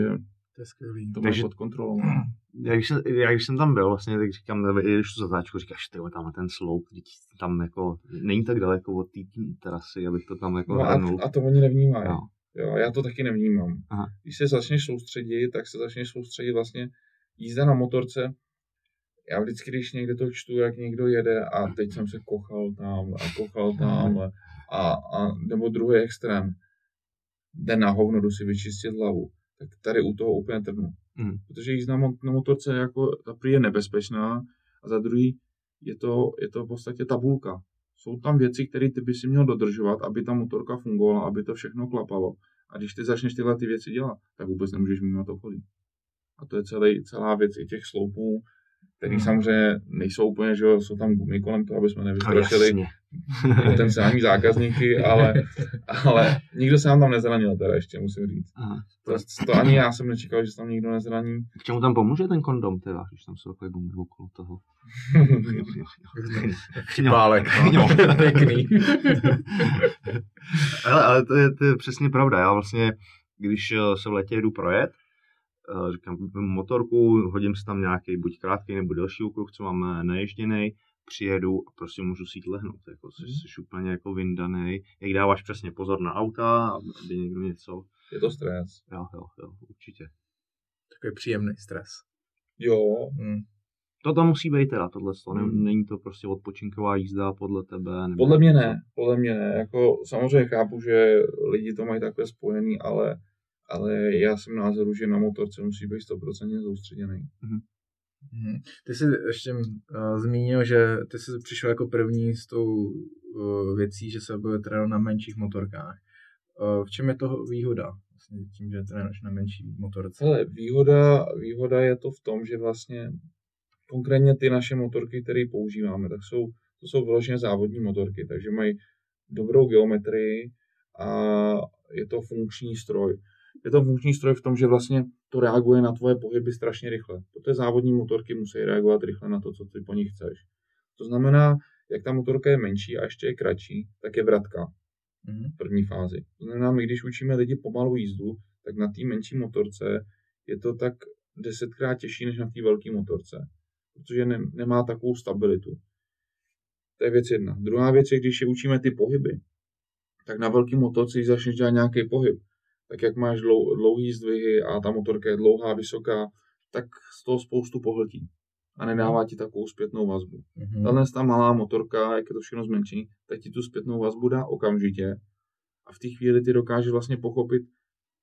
To je skvělý. to Takže- pod kontrolou. Já když, jsem, já když jsem tam byl, vlastně, tak říkám, když tu zatáčku, říkáš, ty tam je ten sloup, tam jako, není tak daleko od té terasy, abych to tam jako No hrnul. a, a to oni nevnímají. Jo. Jo, já to taky nevnímám. Aha. Když se začneš soustředit, tak se začneš soustředit vlastně jízda na motorce. Já vždycky, když někde to čtu, jak někdo jede a teď jsem se kochal tam a kochal tam a, a nebo druhý extrém, jde na hovno, jdu si vyčistit hlavu, tak tady u toho úplně trnu. Mhm. Protože jízda mo- na motorce jako, za prvý je nebezpečná a za druhý je to, je to v podstatě tabulka. Jsou tam věci, které ty by si měl dodržovat, aby ta motorka fungovala, aby to všechno klapalo. A když ty začneš tyhle ty věci dělat, tak vůbec nemůžeš mimo to chodit. A to je celý, celá věc i těch sloupů, který Hmm. samozřejmě nejsou úplně, že jsou tam gumy kolem toho, aby jsme No, nevystrašili jasně. potenciální zákazníky, ale, ale nikdo se nám tam nezranil teda ještě, musím říct. Aha. To, to ani já jsem nečekal, že se tam nikdo nezraní. K čemu tam pomůže ten kondom teda, když tam jsou takové gumy okolo toho? Pálek, no. Pěkný. ale, ale to, je, to je přesně pravda. Já vlastně, když eh, se v létě jdu projet, říkám, vezmu motorku, hodím si tam nějaký buď krátký nebo delší okruh, co mám eh, naježděný, přijedu a prostě můžu si jít lehnout. Jako, jsi, jsi úplně jako vyndaný. Jak dáváš přesně pozor na auta, aby někdo něco. Je to stres. Jo, jo, jo, určitě. Takový příjemný stres. Jo, Hmm. To tam musí být teda, tohle. To. Hmm. Není to prostě odpočinková jízda podle tebe. Nebo podle mě ne, podle mě ne. Jako, samozřejmě chápu, že lidi to mají takhle spojený, ale, ale já jsem názoru, že na motorce musí být 100% soustředěný. Mhm. Ty jsi ještě uh, zmínil, že ty jsi přišel jako první s tou uh, věcí, že se bude trénovat na menších motorkách. Uh, v čem je toho výhoda? Vlastně tím, že trénuješ na menší motorce. Hele, výhoda, výhoda je to v tom, že vlastně konkrétně ty naše motorky, které používáme, tak jsou, to jsou vyloženě závodní motorky, takže mají dobrou geometrii a je to funkční stroj. Je to funkční stroj v tom, že vlastně to reaguje na tvoje pohyby strašně rychle. Protože závodní motorky musí reagovat rychle na to, co ty po nich chceš. To znamená, jak ta motorka je menší a ještě je kratší, tak je vratka Mhm. v první fázi. To znamená, my když učíme lidi pomalou jízdu, tak na té menší motorce je to tak desetkrát těžší než na té velké motorce, protože ne, nemá takovou stabilitu. To je věc jedna. Druhá věc je, když je učíme ty pohyby, tak na velký motorce, když začneš dělat nějaký pohyb, tak jak máš dlou, dlouhý zdvihy a ta motorka je dlouhá, vysoká, tak z toho spoustu pohltí a nedává ti takovou zpětnou vazbu. Mhm. Tahle ta malá motorka, jak je to všechno zmenší, tak ti tu zpětnou vazbu dá okamžitě a v té chvíli ty dokážeš vlastně pochopit,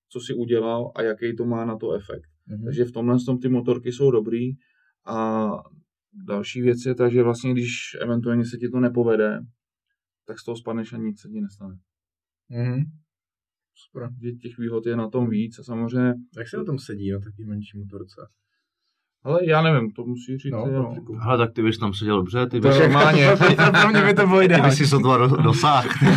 co si udělal a jaký to má na to efekt. Mhm. Takže v tomhle tom ty motorky jsou dobrý a další věc je ta, že vlastně když eventuálně se ti to nepovede, tak z toho spadneš a nic se ti nestane. Mhm. Super. Že těch výhod je na tom víc a samozřejmě, Jak se na tom sedí na takové menší motorce? ale já nevím, to musí říct. No. Patriku. Hele, tak ty bys tam seděl dobře, ty bys, normálně. Pro mě by to bylo ty ideální. bys si sotva do, dosáhl.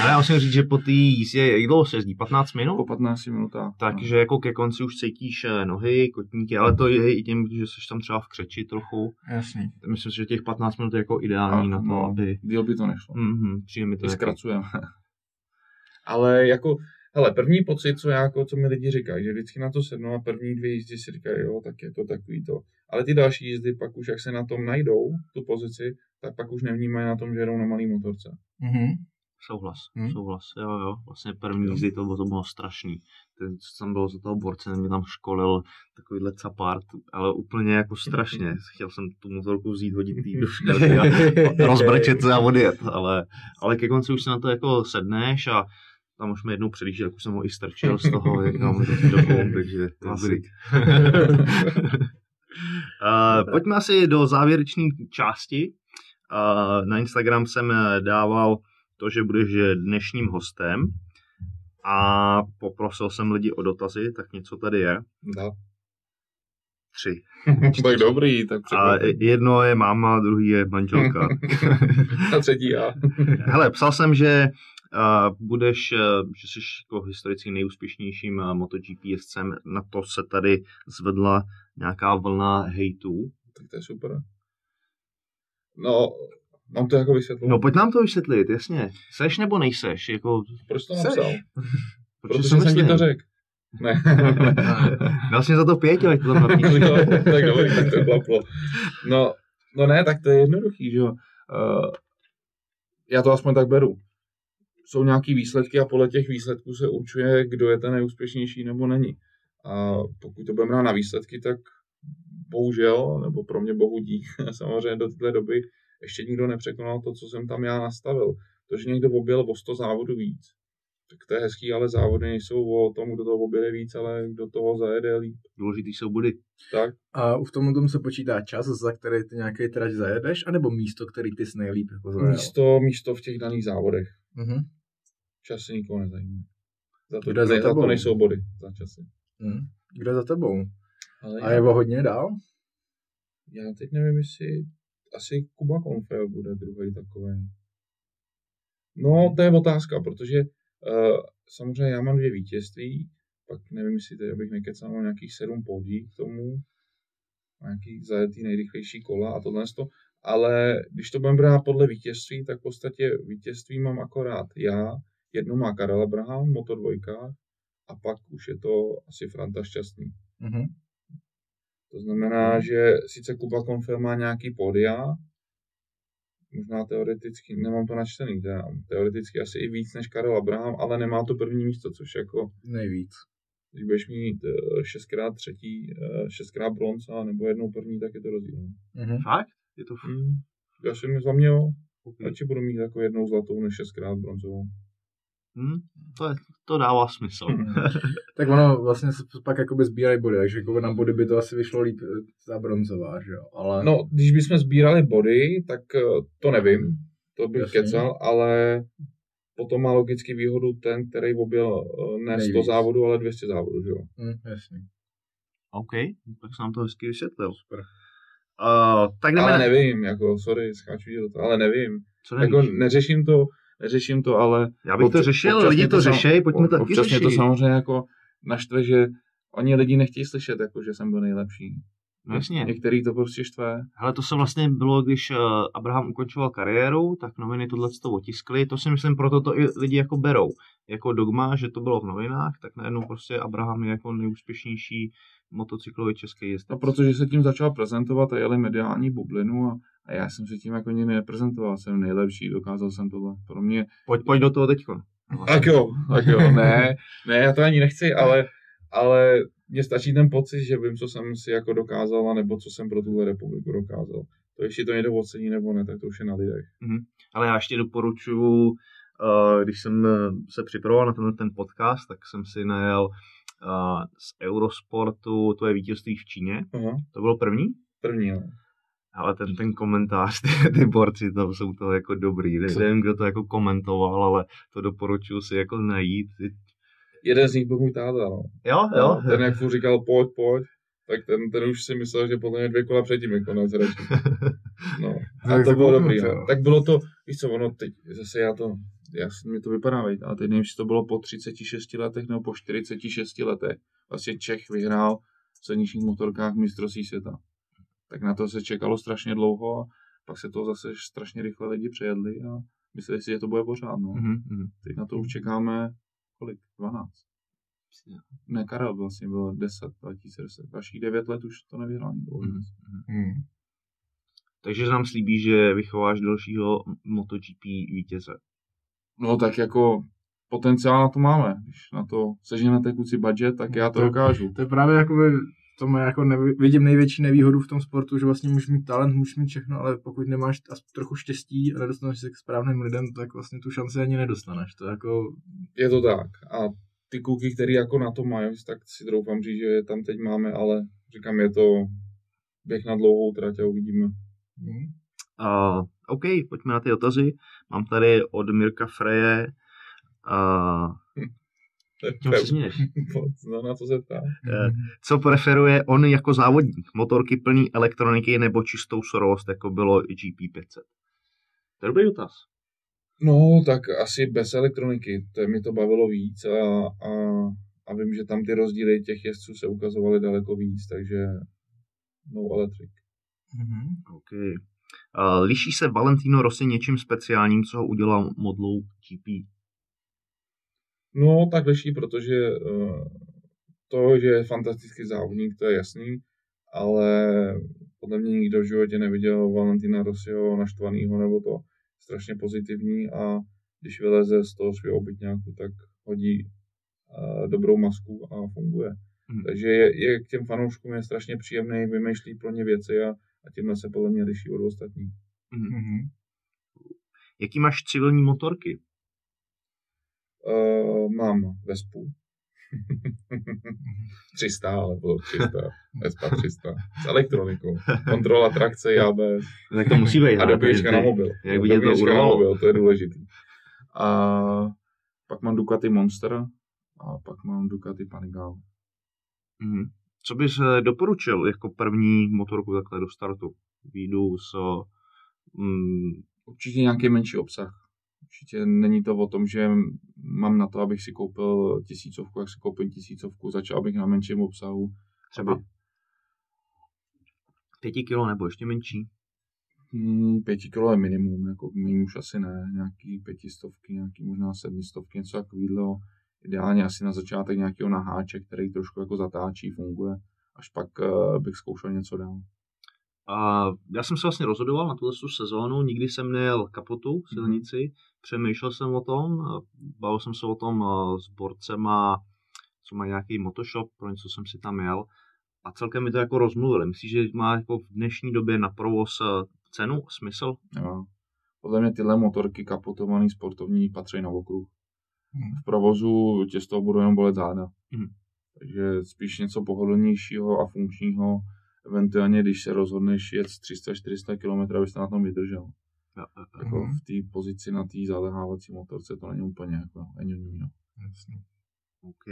Ale já musím říct, že po té jízdě, jak dlouho se jezdí? 15 minut? Po 15 minutách. Takže jako ke konci už cítíš eh, nohy, kotníky, ale to je i tím, že jsi tam třeba v křeči trochu. Jasný. Myslím si, že těch 15 minut je jako ideální na to, no, aby... Díl by to nešlo. Mhm, přijde mi to Ty zkracujeme. Ale jako, hele, první pocit, co, já, jako, co mi lidi říkají, že vždycky na to sednou a první dvě jízdy si říkají, jo, tak je to takový to. Ale ty další jízdy pak už, jak se na tom najdou, tu pozici, tak pak už nevnímají na tom, že jedou na malý motorce. Mhm. Souhlas, Hmm. hmm? souhlas, jo, jo. Vlastně první jízdy to, to bylo strašný. Ten, co tam byl za toho borce, ten mě tam školil takovýhle capart, ale úplně jako strašně. Chtěl jsem tu motorku vzít, hodit jí do škarty a rozbrčet se a odjet, ale, ale ke konci už se na to jako sedneš a tam už mi jednou předjížděl, jak už jsem ho i strčil z toho, jak do dobu, takže klasik. Uh, pojďme asi do závěrečné části. Uh, na Instagram jsem dával to, že budeš dnešním hostem a poprosil jsem lidi o dotazy, tak něco tady je. Da. Tři. tak dobrý, tak A jedno je máma, druhý je manželka. A třetí já. Hele, psal jsem, že uh, budeš, uh, že jsi jako historicky nejúspěšnějším uh, MotoGP jezdcem. Na to se tady zvedla nějaká vlna hejtů. Tak to je super. No, mám to jako vysvětlit. No pojď nám to vysvětlit, jasně. Seš nebo nejseš? Jako, Proč to Seš. napsal? protože Protože si jsem ti to řekl. Ne. Mi za to pět, ať to tam napíšu. no, tak dobrý, tak to klaplo. No, no ne, tak to je jednoduchý, že jo. Uh, já to aspoň tak beru. Jsou nějaký výsledky a podle těch výsledků se určuje, kdo je ten nejúspěšnější nebo není. A pokud to budeme na výsledky, tak bohužel, nebo pro mě bohu dík, samozřejmě do této doby ještě nikdo nepřekonal to, co jsem tam já nastavil. To, že někdo objel o 100 závodů víc, tak to je hezký, ale závody nejsou o tom, kdo toho objede víc, ale kdo toho zajede líp. Důležitý jsou body. Tak, A v tom tom se počítá čas, za který ty nějaký trať zajedeš, anebo místo, který ty jsi nejlíp jako zajel? místo, místo v těch daných závodech. Mhm. Časy nikoho nezajímají. Za to, za za to tebou? nejsou body za časy. Kdo je za tebou? Ale A je o hodně dál? já teď nevím, jestli asi Kuba Konfel bude druhý takový. No, to je otázka, protože uh, samozřejmě já mám dvě vítězství, pak nevím, jestli teď abych nekecal, mám nějakých sedm podí k tomu, nějaký zajetý nejrychlejší kola a tohle to, ale když to budeme brát podle vítězství, tak v podstatě vítězství mám akorát já, jedno má Karel Abraham, Moto dvojka, a pak už je to asi Franta Šťastný. Mhm. To znamená, že sice Kuba Konfel má nějaký podia, možná teoreticky, nemám to načtený, teda, teoreticky asi i víc než Karel Abraham, ale nemá to první místo, což jako, Nejvíc. když budeš mít eh, šestkrát třetí, eh, šestkrát bronz a nebo jednou první, tak je to rozdíl. Mhm. Fakt? Je to f... Hmm. Já si mi za mě, jo, okay. radši budu mít jako jednou zlatou než šestkrát bronzovou. Hm? to, je, to dává smysl. Tak ono vlastně se pak jakoby sbírají body, takže jako na body by to asi vyšlo líp eh, ta bronzová, že jo? Ale... No, když bychom sbírali body, tak eh, to nevím, to bych Jasně. kecal, ale potom má logicky výhodu ten, který objel eh, ne 100 Nejvíc. závodů, ale 200 závodů, že jo. Hm, jasně. OK, tak jsem nám to hezky vysvětlil. Super. Uh, tak jdeme Ale na... nevím, jako, sorry, skáču ti do toho, ale nevím. Co nevíš? Jako neřeším to, neřeším to, ale... Já bych to řešil, občas lidi to řešej, pojďme taky Občas mě to samozřejmě jako naštve, že oni lidi nechtějí slyšet, jako, že jsem byl nejlepší. No jasně. Některý to prostě štve. Hele, to se vlastně bylo, když uh, Abraham ukončoval kariéru, tak noviny tohle to otiskly. To si myslím, proto to i lidi jako berou. Jako dogma, že to bylo v novinách, tak najednou prostě Abraham je jako nejúspěšnější motocyklový český jezdec. No, protože se tím začal prezentovat a jeli mediální bublinu a, a já jsem se tím jako nikdy neprezentoval. Jsem nejlepší, dokázal jsem tohle. Pro mě Pojď, pojď do toho teďko. Tak jo, tak jo, ne, ne, já to ani nechci, ale, ale mně stačí ten pocit, že vím, co jsem si jako dokázal, nebo co jsem pro tuhle republiku dokázal. To jestli to někdo ocení nebo ne, tak to už je na lidech. Ale já ještě doporučuji, uh, když jsem eh, se připravoval na ten, ten podcast, tak jsem si najel z Eurosportu, to je vítězství v Číně. Aha, To bylo první? první, no. Ale ten, ten komentář, ty, ty borci tam jsou to jako dobrý. Ne, nevím, kdo to jako komentoval, ale to doporučuji si jako najít. Jeden z nich byl můj táta, no. Jo, jo. Ten, jak furt říkal, pojď, pojď, tak ten, ten už si myslel, že podle mě dvě kola předtím je konec radši. No, a Tak to bylo dobrý, jo. no. Tak bylo to, víš co, ono teď, zase já to, já si- mi to vypadá, veď, ale teď nevím, jestli to bylo po 36 letech nebo po 46 letech. Vlastně Čech vyhrál v silničních motorkách mistrovství světa. Tak na to se čekalo strašně dlouho a pak se to zase strašně rychle lidi přejedli a mysleli si, že to bude pořád, no. Mhm, mhm. Teď na to už čekáme, kolik? 12. Ne, Karel vlastně bylo 10, 2010. Dalších 9 let už to nevyhrál nikdo. Mhm. Hm. Takže nám slíbí, že vychováš dalšího MotoGP vítěze. No tak jako potenciál na to máme. Když na to seženete kluci budget, tak já to To- dokážu. To je právě jakoby, v tom jako nevi, vidím největší nevýhodu v tom sportu, že vlastně můžeš mít talent, můžeš mít všechno, ale pokud nemáš aspoň trochu štěstí a nedostaneš se k správným lidem, tak vlastně tu šanci ani nedostaneš. To je jako, Je to tak. A ty kluky, který jako na to mají, tak si troufám říct, že je tam teď máme, ale říkám, je to běh na dlouhou trať a uvidíme. hm, Uh, OK, pojďme na ty dotazy. Mám tady od Mirka Freje. Uh, čemu se směješ? No, na to se ptá. Eh, Co preferuje on jako závodník? Motorky plný elektroniky nebo čistou surovost, jako bylo GP500? To je dobrý dotaz. No, tak asi bez elektroniky, to mi to bavilo víc a, a, a vím, že tam ty rozdíly těch jezdců se ukazovaly daleko víc, takže no electric. Mhm. OK. Liší se Valentino Rossi něčím speciálním, co ho udělal modlou GP? No, tak liší, protože uh, to, že je fantastický závodník, to je jasný, ale podle mě nikdo v životě neviděl Valentina Rossiho naštvanýho nebo to strašně pozitivní a když vyleze z toho svého obytňáku, tak hodí uh, dobrou masku a funguje. Mhm. Takže je, je k těm fanouškům je strašně příjemný, vymýšlí pro ně věci a, a tímhle se podle mě liší od ostatních. Mhm. Jaký máš civilní motorky? Uh, mám Vespu. 300, ale bylo 300. Vespa 300. S elektronikou. Kontrola trakce ABS. Tak to musí být. A dobíječka na mobil. Jak vidět to na mobil, to je důležitý. A pak mám Ducati Monster a pak mám Ducati Panigale. Mhm. Co bys eh, doporučil jako první motorku takhle do startu? Výjdu s... Mm, Určitě nějaký menší obsah. Určitě není to o tom, že mám na to, abych si koupil tisícovku, jak si koupím tisícovku, začal bych na menším obsahu. třeba aby- pěti kilo nebo ještě menší? Hmm, pěti kilo je minimum, jako méně už asi ne, nějaký pětistovky, nějaký možná sedmistovky, něco takového. Ideálně asi na začátek nějakého naháče, který trošku jako zatáčí, funguje, až pak uh, bych zkoušel něco dál. A já jsem se vlastně rozhodoval na tuhle tu sezónu, nikdy jsem nejel kapotu, silnici, přemýšlel jsem o tom, bavil jsem se o tom eh, s borcema, co mají nějaký motoshop, pro něco jsem si tam jel a celkem mi to jako rozmluvili. Myslíš, že má jako v dnešní době na provoz eh, cenu, smysl? Jo. Podle mě tyhle motorky kapotovaný sportovní patří na okruh. Hmm. V provozu tě z toho budou jenom bolet záda. Mhm. Takže spíš něco pohodlnějšího a funkčního, eventuálně když se rozhodneš jet 300-400 km, abyste na tom vydržel. Jo, jo, jo. Jako Mhm. v té pozici na té zalehávací motorce to není úplně jako eňoňuňo. Jasně. OK.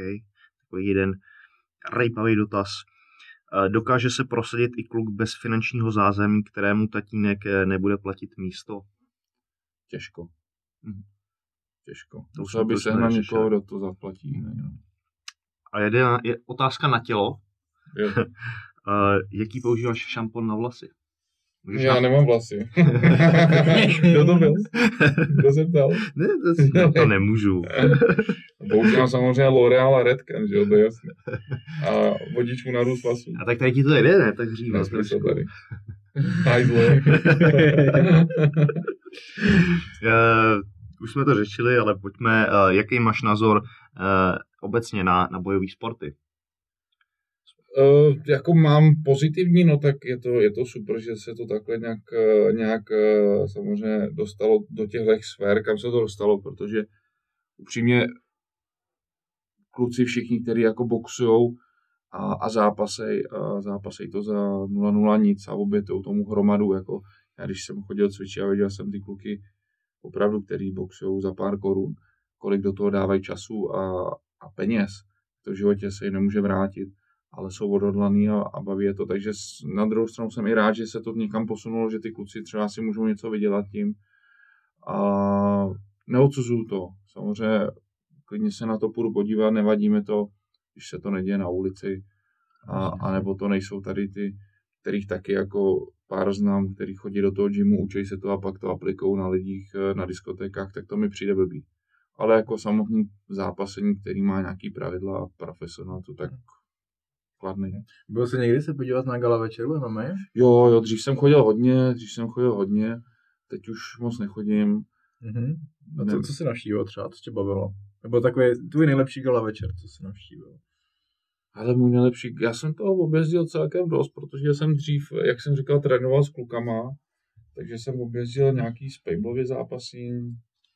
Takový jeden rejpavý dotaz. Eh, Dokáže se prosadit i kluk bez finančního zázemí, kterému tatínek eh, nebude platit místo? Těžko. Mhm. Těžko. To už Musel by to se na někoho, kdo to zaplatí. Ne, no. A jede, je otázka na tělo. Jo. Uh, jaký používáš šampon na vlasy? Můžeš Já na- nemám vlasy. Kdo to byl? Kdo se ptal? Ne, to, si- no, to nemůžu. Používám samozřejmě L'Oreal a Redken, že jo, to je jasné. A vodičku na růst vlasů. A tak tady ti to jede, ne? Tak dříve. Nesmysl trošku. tady. Hajzle. Uh, už jsme to řešili, ale pojďme, uh, jaký máš názor uh, obecně na, na bojové sporty? Uh, jako mám pozitivní, no tak je to, je to super, že se to takhle nějak, eh, nějak eh, samozřejmě dostalo do těchto sfér, kam se to dostalo, protože upřímně kluci všichni, kteří jako boxujou a, a zápasej, a zápasej to za 0-0 nic a obětují tomu hromadu, jako já když jsem chodil cvičit a viděl jsem ty kluky opravdu, který boxují za pár korun, kolik do toho dávají času a, a peněz, to v životě se jim nemůže vrátit ale jsou odhodlaný a, a baví je to. Takže na druhou stranu jsem i rád, že se to někam posunulo, že ty kluci třeba si můžou něco vydělat tím. A neodsuzuju to. Samozřejmě klidně se na to půjdu podívat, nevadí mi to, když se to neděje na ulici. A, a nebo to nejsou tady ty, kterých taky jako pár znám, který chodí do toho gymu, učí se to a pak to aplikují na lidích eh, na diskotékách, tak to mi přijde blbý. Ale jako samotný zápasení, který má nějaký pravidla a profesionál, to tak kladný. Byl jsi někdy se podívat na gala večeru MMA? Jo, jo, dřív jsem chodil hodně, dřív jsem chodil hodně, teď už moc nechodím. Mhm. A co, co jsi navštívil třeba, co tě bavilo? Nebo takový tvůj nejlepší gala večer, co jsi navštívil? Ale můj nejlepší, já jsem toho objezdil celkem dost, protože jsem dřív, jak jsem říkal, trénoval s klukama, takže jsem objezdil nějaký spejblový zápasy,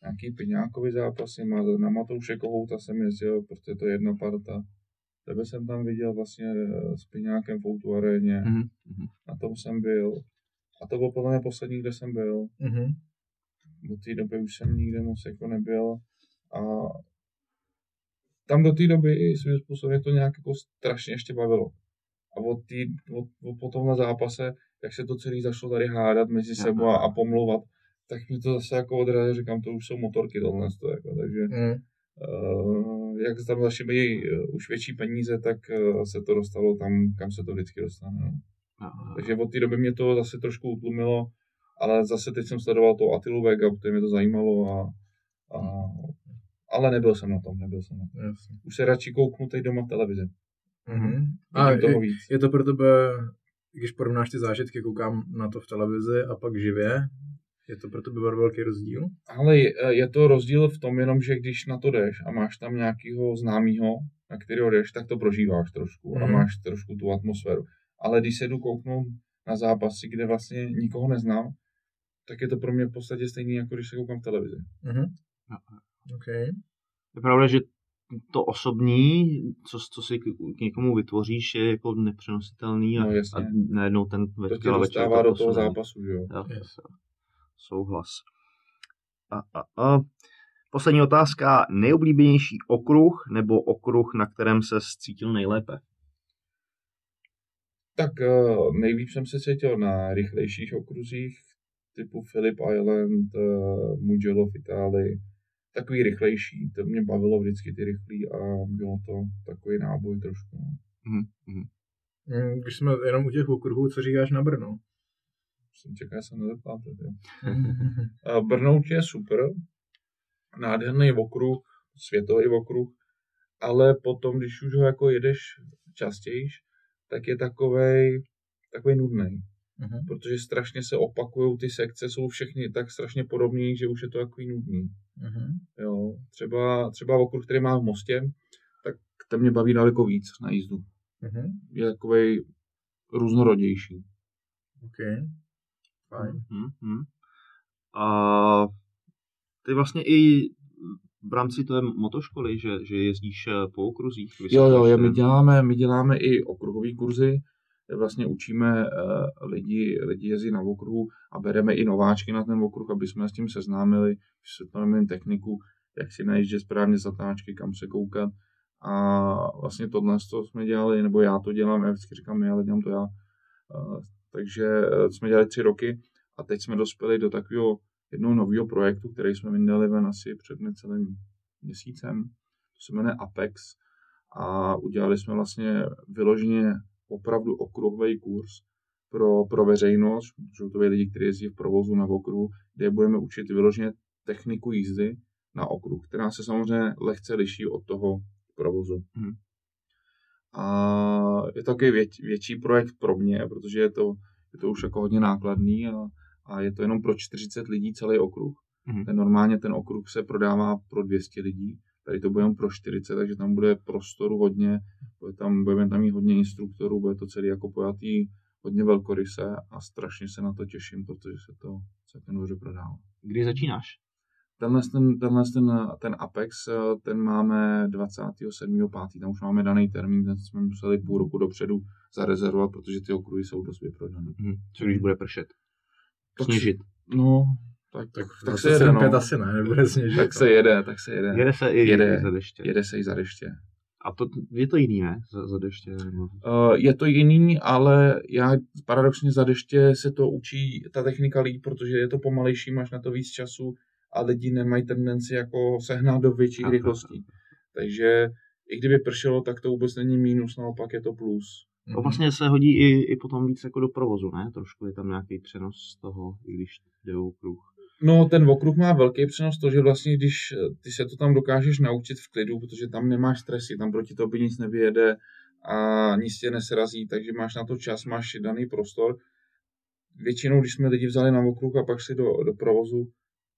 nějaký piňákový zápasy, a na Matouše Kohouta jsem jezdil, protože to je jedna parta. Tebe jsem tam viděl vlastně eh, s piňákem v Outu aréně, Mhm, mhm. na tom jsem byl. A to byl podle mě poslední, kde jsem byl. Mhm. do té doby už jsem nikde moc jako nebyl a tam do té doby i svým způsobem mě to nějak jako strašně ještě bavilo. A od, tý, od, od potom na zápase, jak se to celý zašlo tady hádat mezi sebou a, a pomlouvat, tak mi to zase jako odrazilo, říkám, to už jsou motorky tohle, to jako, takže Mhm. uh, jak tam začaly uh, už větší peníze, tak uh, se to dostalo tam, kam se to vždycky dostane. No. Takže od té doby mě to zase trošku utlumilo, ale zase teď jsem sledoval to Atilu Vega, protože mě to zajímalo a, a ale nebyl jsem na tom, nebyl jsem na tom. Jasně. Už se radši kouknu teď doma v televizi. Mhm. A Vidím toho je, víc. je to pro tebe, když porovnáš ty zážitky, koukám na to v televizi a pak živě, je to pro tebe velký rozdíl? Ale je, je to rozdíl v tom jenom, že když na to jdeš a máš tam nějakého známého, na kterého jdeš, tak to prožíváš trošku a Mhm. máš trošku tu atmosféru. Ale když se jdu kouknout na zápasy, kde vlastně nikoho neznám, tak je to pro mě v podstatě stejný, jako když se koukám v televizi. Mhm. Jo. OK. Je pravda, že to osobní, co, co si k, někomu vytvoříš, je jako nepřenositelný a, No, jasně. a najednou ten To ve- tě gala večer dostává do toho zápasu, že jo. Jo, Yes. jo. Souhlas. A, a, a. Poslední otázka. Nejoblíbenější okruh nebo okruh, na kterém se cítil nejlépe? Tak uh, nejlíp jsem se cítil na rychlejších okruzích, typu Philip Island, uh, Mugello v Itálii. Takový rychlejší, to mě bavilo vždycky ty rychlý a bylo to takový náboj trošku. no. Mhm, mhm. Mm, Když jsme jenom u těch okruhů, co říkáš na Brno? Jsem čekal, jsem nezeptáte. Brno určitě je super, nádherný okruh, světový okruh, ale potom, když už ho jako jedeš častěji, tak je takovej, takovej nudný. Mhm. protože strašně se opakují ty sekce, jsou všechny tak strašně podobné, že už je to takový nudný. Mhm. Jo. Třeba, třeba okruh, který má v Mostě, tak ten mě baví daleko víc na jízdu. Mhm. Je takový různorodější. OK. Fajn. Mhm. A ty vlastně i v rámci té motoškoly, že, že jezdíš eh, po okruzích? Jo, jo, my eh, děláme, my děláme i okruhové kurzy, vlastně učíme uh, lidi, lidi jezdit na okruhu a bereme i nováčky na ten okruh, aby jsme s tím seznámili, vysvětlujeme jim techniku, jak si najíždět správně zatáčky, kam se koukat. A vlastně tohle to jsme dělali, nebo já to dělám, já vždycky říkám my, ale dělám to já. Uh, takže eh, jsme dělali tři roky a teď jsme dospěli do takového jednoho nového projektu, který jsme vydali ven asi před necelým měsícem. To se jmenuje Apex a udělali jsme vlastně vyloženě opravdu okruhový kurz pro, pro veřejnost, protože to lidi, kteří jezdí v provozu na okruhu, kde budeme učit vyloženě techniku jízdy na okruh, která se samozřejmě lehce liší od toho provozu. Mhm. A je to takový vět, větší projekt pro mě, protože je to, je to už jako hodně nákladný a, a je to jenom pro 40 lidí celý okruh. Mhm. Ten normálně ten okruh se prodává pro 200 lidí, tady to bude jen pro 40, takže tam bude prostoru hodně, bude tam, budeme tam mít hodně instruktorů, bude to celý jako pojatý hodně velkoryse a strašně se na to těším, protože se to celkem dobře prodává. Kdy začínáš? Tenhle, ten, tenhle ten, ten Apex, ten máme 27.5. Tam už máme daný termín, ten jsme museli půl roku dopředu zarezervovat, protože ty okruhy jsou dost vyprodané. Mhm. Co když bude pršet? Sněžit. No, tak, tak, tak, tak se jede, no. asi ne, nebude sněžit. Tak se jede, tak se jede. Jede se i Jede. za deště. Jede se i za deště. A to, je to jiný, ne? Za, za deště. Nebo... Uh, je to jiný, ale já paradoxně za deště se to učí ta technika líp, protože je to pomalejší, máš na to víc času a lidi nemají tendenci jako sehnat do větších Aha. rychlostí. Takže i kdyby pršelo, tak to vůbec není mínus, naopak je to plus. To vlastně se hodí i, i potom víc jako do provozu, ne? Trošku je tam nějaký přenos z toho, i když jde o kruh. No, ten okruh má velký přenos to, že vlastně, když eh, ty se to tam dokážeš naučit v klidu, protože tam nemáš stresy, tam proti tobě nic nevyjede a nic tě nesrazí, takže máš na to čas, máš daný prostor. Většinou, když jsme lidi vzali na okruh a pak šli do, do provozu,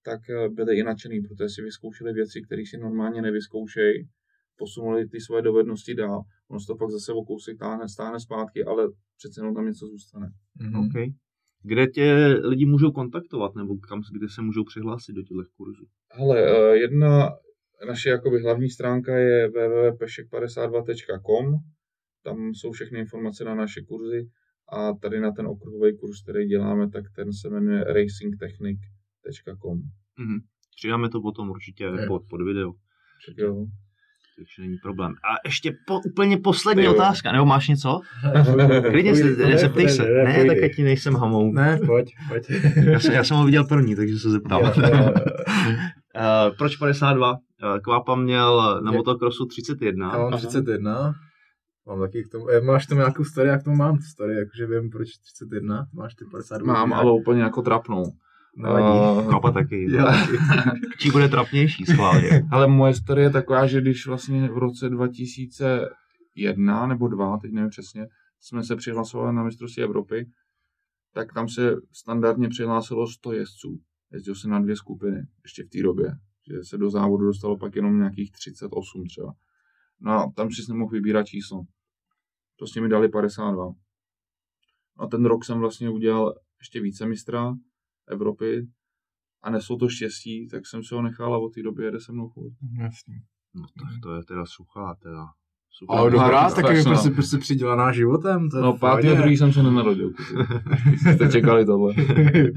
tak eh, byli i nadšený, protože si vyzkoušeli věci, které si normálně nevyzkoušejí, posunuli ty svoje dovednosti dál. Ono se to pak zase o kousek táhne, stáhne zpátky, ale přece jenom tam něco zůstane. Mhm. OK. Kde tě lidi můžou kontaktovat, nebo kam, kde se můžou přihlásit do těchto kurzů? Hele, eh, jedna naše jakoby hlavní stránka je www.pešek52.com, tam jsou všechny informace na naše kurzy a tady na ten okruhový kurz, který děláme, tak ten se jmenuje racingtechnic.com. Mhm. Přidáme to potom určitě pod, pod video, Tak jo. Takže není problém. A ještě po, úplně poslední Jo. otázka, nebo máš něco? Klidně se, ne, zeptej se. ne, tak ať nejsem hamou. Ne, pojď, pojď. Já jsem, já jsem ho viděl první, takže se zeptám. Jo, jo, jo. Uh, proč 52? Uh, Kvápa měl na motokrosu 31. Já mám Aha. 31. Mám taky k tomu, eh, máš tam nějakou story, jak to mám story, jakože vím, proč 31, máš ty 52. Mám, ale úplně jako trapnou. Nevadí. Eh, Kvápa taky. Čí bude trapnější schválně. Ale moje story je taková, že když vlastně v roce 2001 nebo 2, teď nevím přesně, jsme se přihlasovali na mistrovství Evropy, tak tam se standardně přihlásilo 100 jezdců. Jezdil se na dvě skupiny, ještě v té době, že se do závodu dostalo pak jenom nějakých 38 třeba. No a tam si nemohl vybírat číslo. Prostě mi dali 52. A ten rok jsem vlastně udělal ještě více mistra Evropy a neslo to štěstí, tak jsem se ho nechal a od té doby jede se mnou furt. Jasný. No to, to je teda suchá, teda. Super. Ale dobrá, to taky je prostě, no. prostě přidělaná životem. To No pátý a druhý jsem se nenarodil. Jste čekali tohle.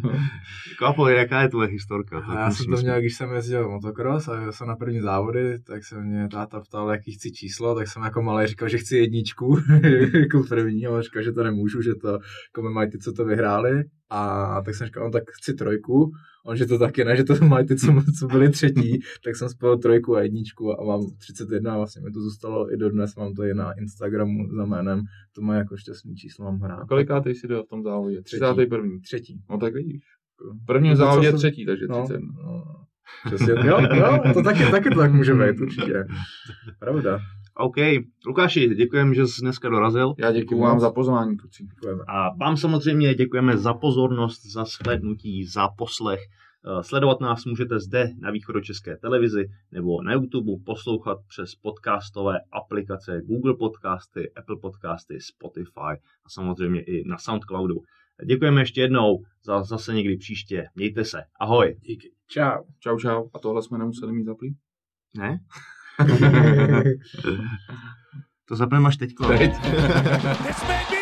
Kvápo, jaká je tvoje historka? Já jsem to měl, když jsem jezdil motocross a jel jsem na první závody, tak se mě táta ptal, jaký chci číslo, tak jsem jako malý říkal, že chci jedničku jako první, ale říkal, že to nemůžu, že to jako mají ty, co to vyhráli. A tak jsem říkal, no tak chci trojku, on, že to taky ne, že to mají ty, co, co byli třetí, tak jsem spojil trojku a jedničku a mám 31 a vlastně mi to zůstalo i dodnes, mám to i na Instagramu za jménem, to má jako šťastný číslo, mám hrát. Kolikátej si jel v tom závodě? Třetí. 31. Třetí. No tak vidíš. V prvním No to co závodě jsem- třetí, takže No, 30. no. Přesně, jo, jo, to taky, taky to tak může být, určitě. Pravda. OK, Lukáši, děkujeme, že jsi dneska dorazil. Já děkuji vám za pozvání, kluci. Děkujeme. A vám samozřejmě děkujeme za pozornost, za shlédnutí, za poslech. Eh, Sledovat nás můžete zde na východočeské televizi nebo na YouTube, poslouchat přes podcastové aplikace Google Podcasty, Apple Podcasty, Spotify a samozřejmě i na Soundcloudu. Děkujeme ještě jednou za zase někdy příště. Mějte se. Ahoj. Díky. Čau. Čau, čau. A tohle jsme nemuseli mít zaplý? Ne? to zapneme až teďko. Teď.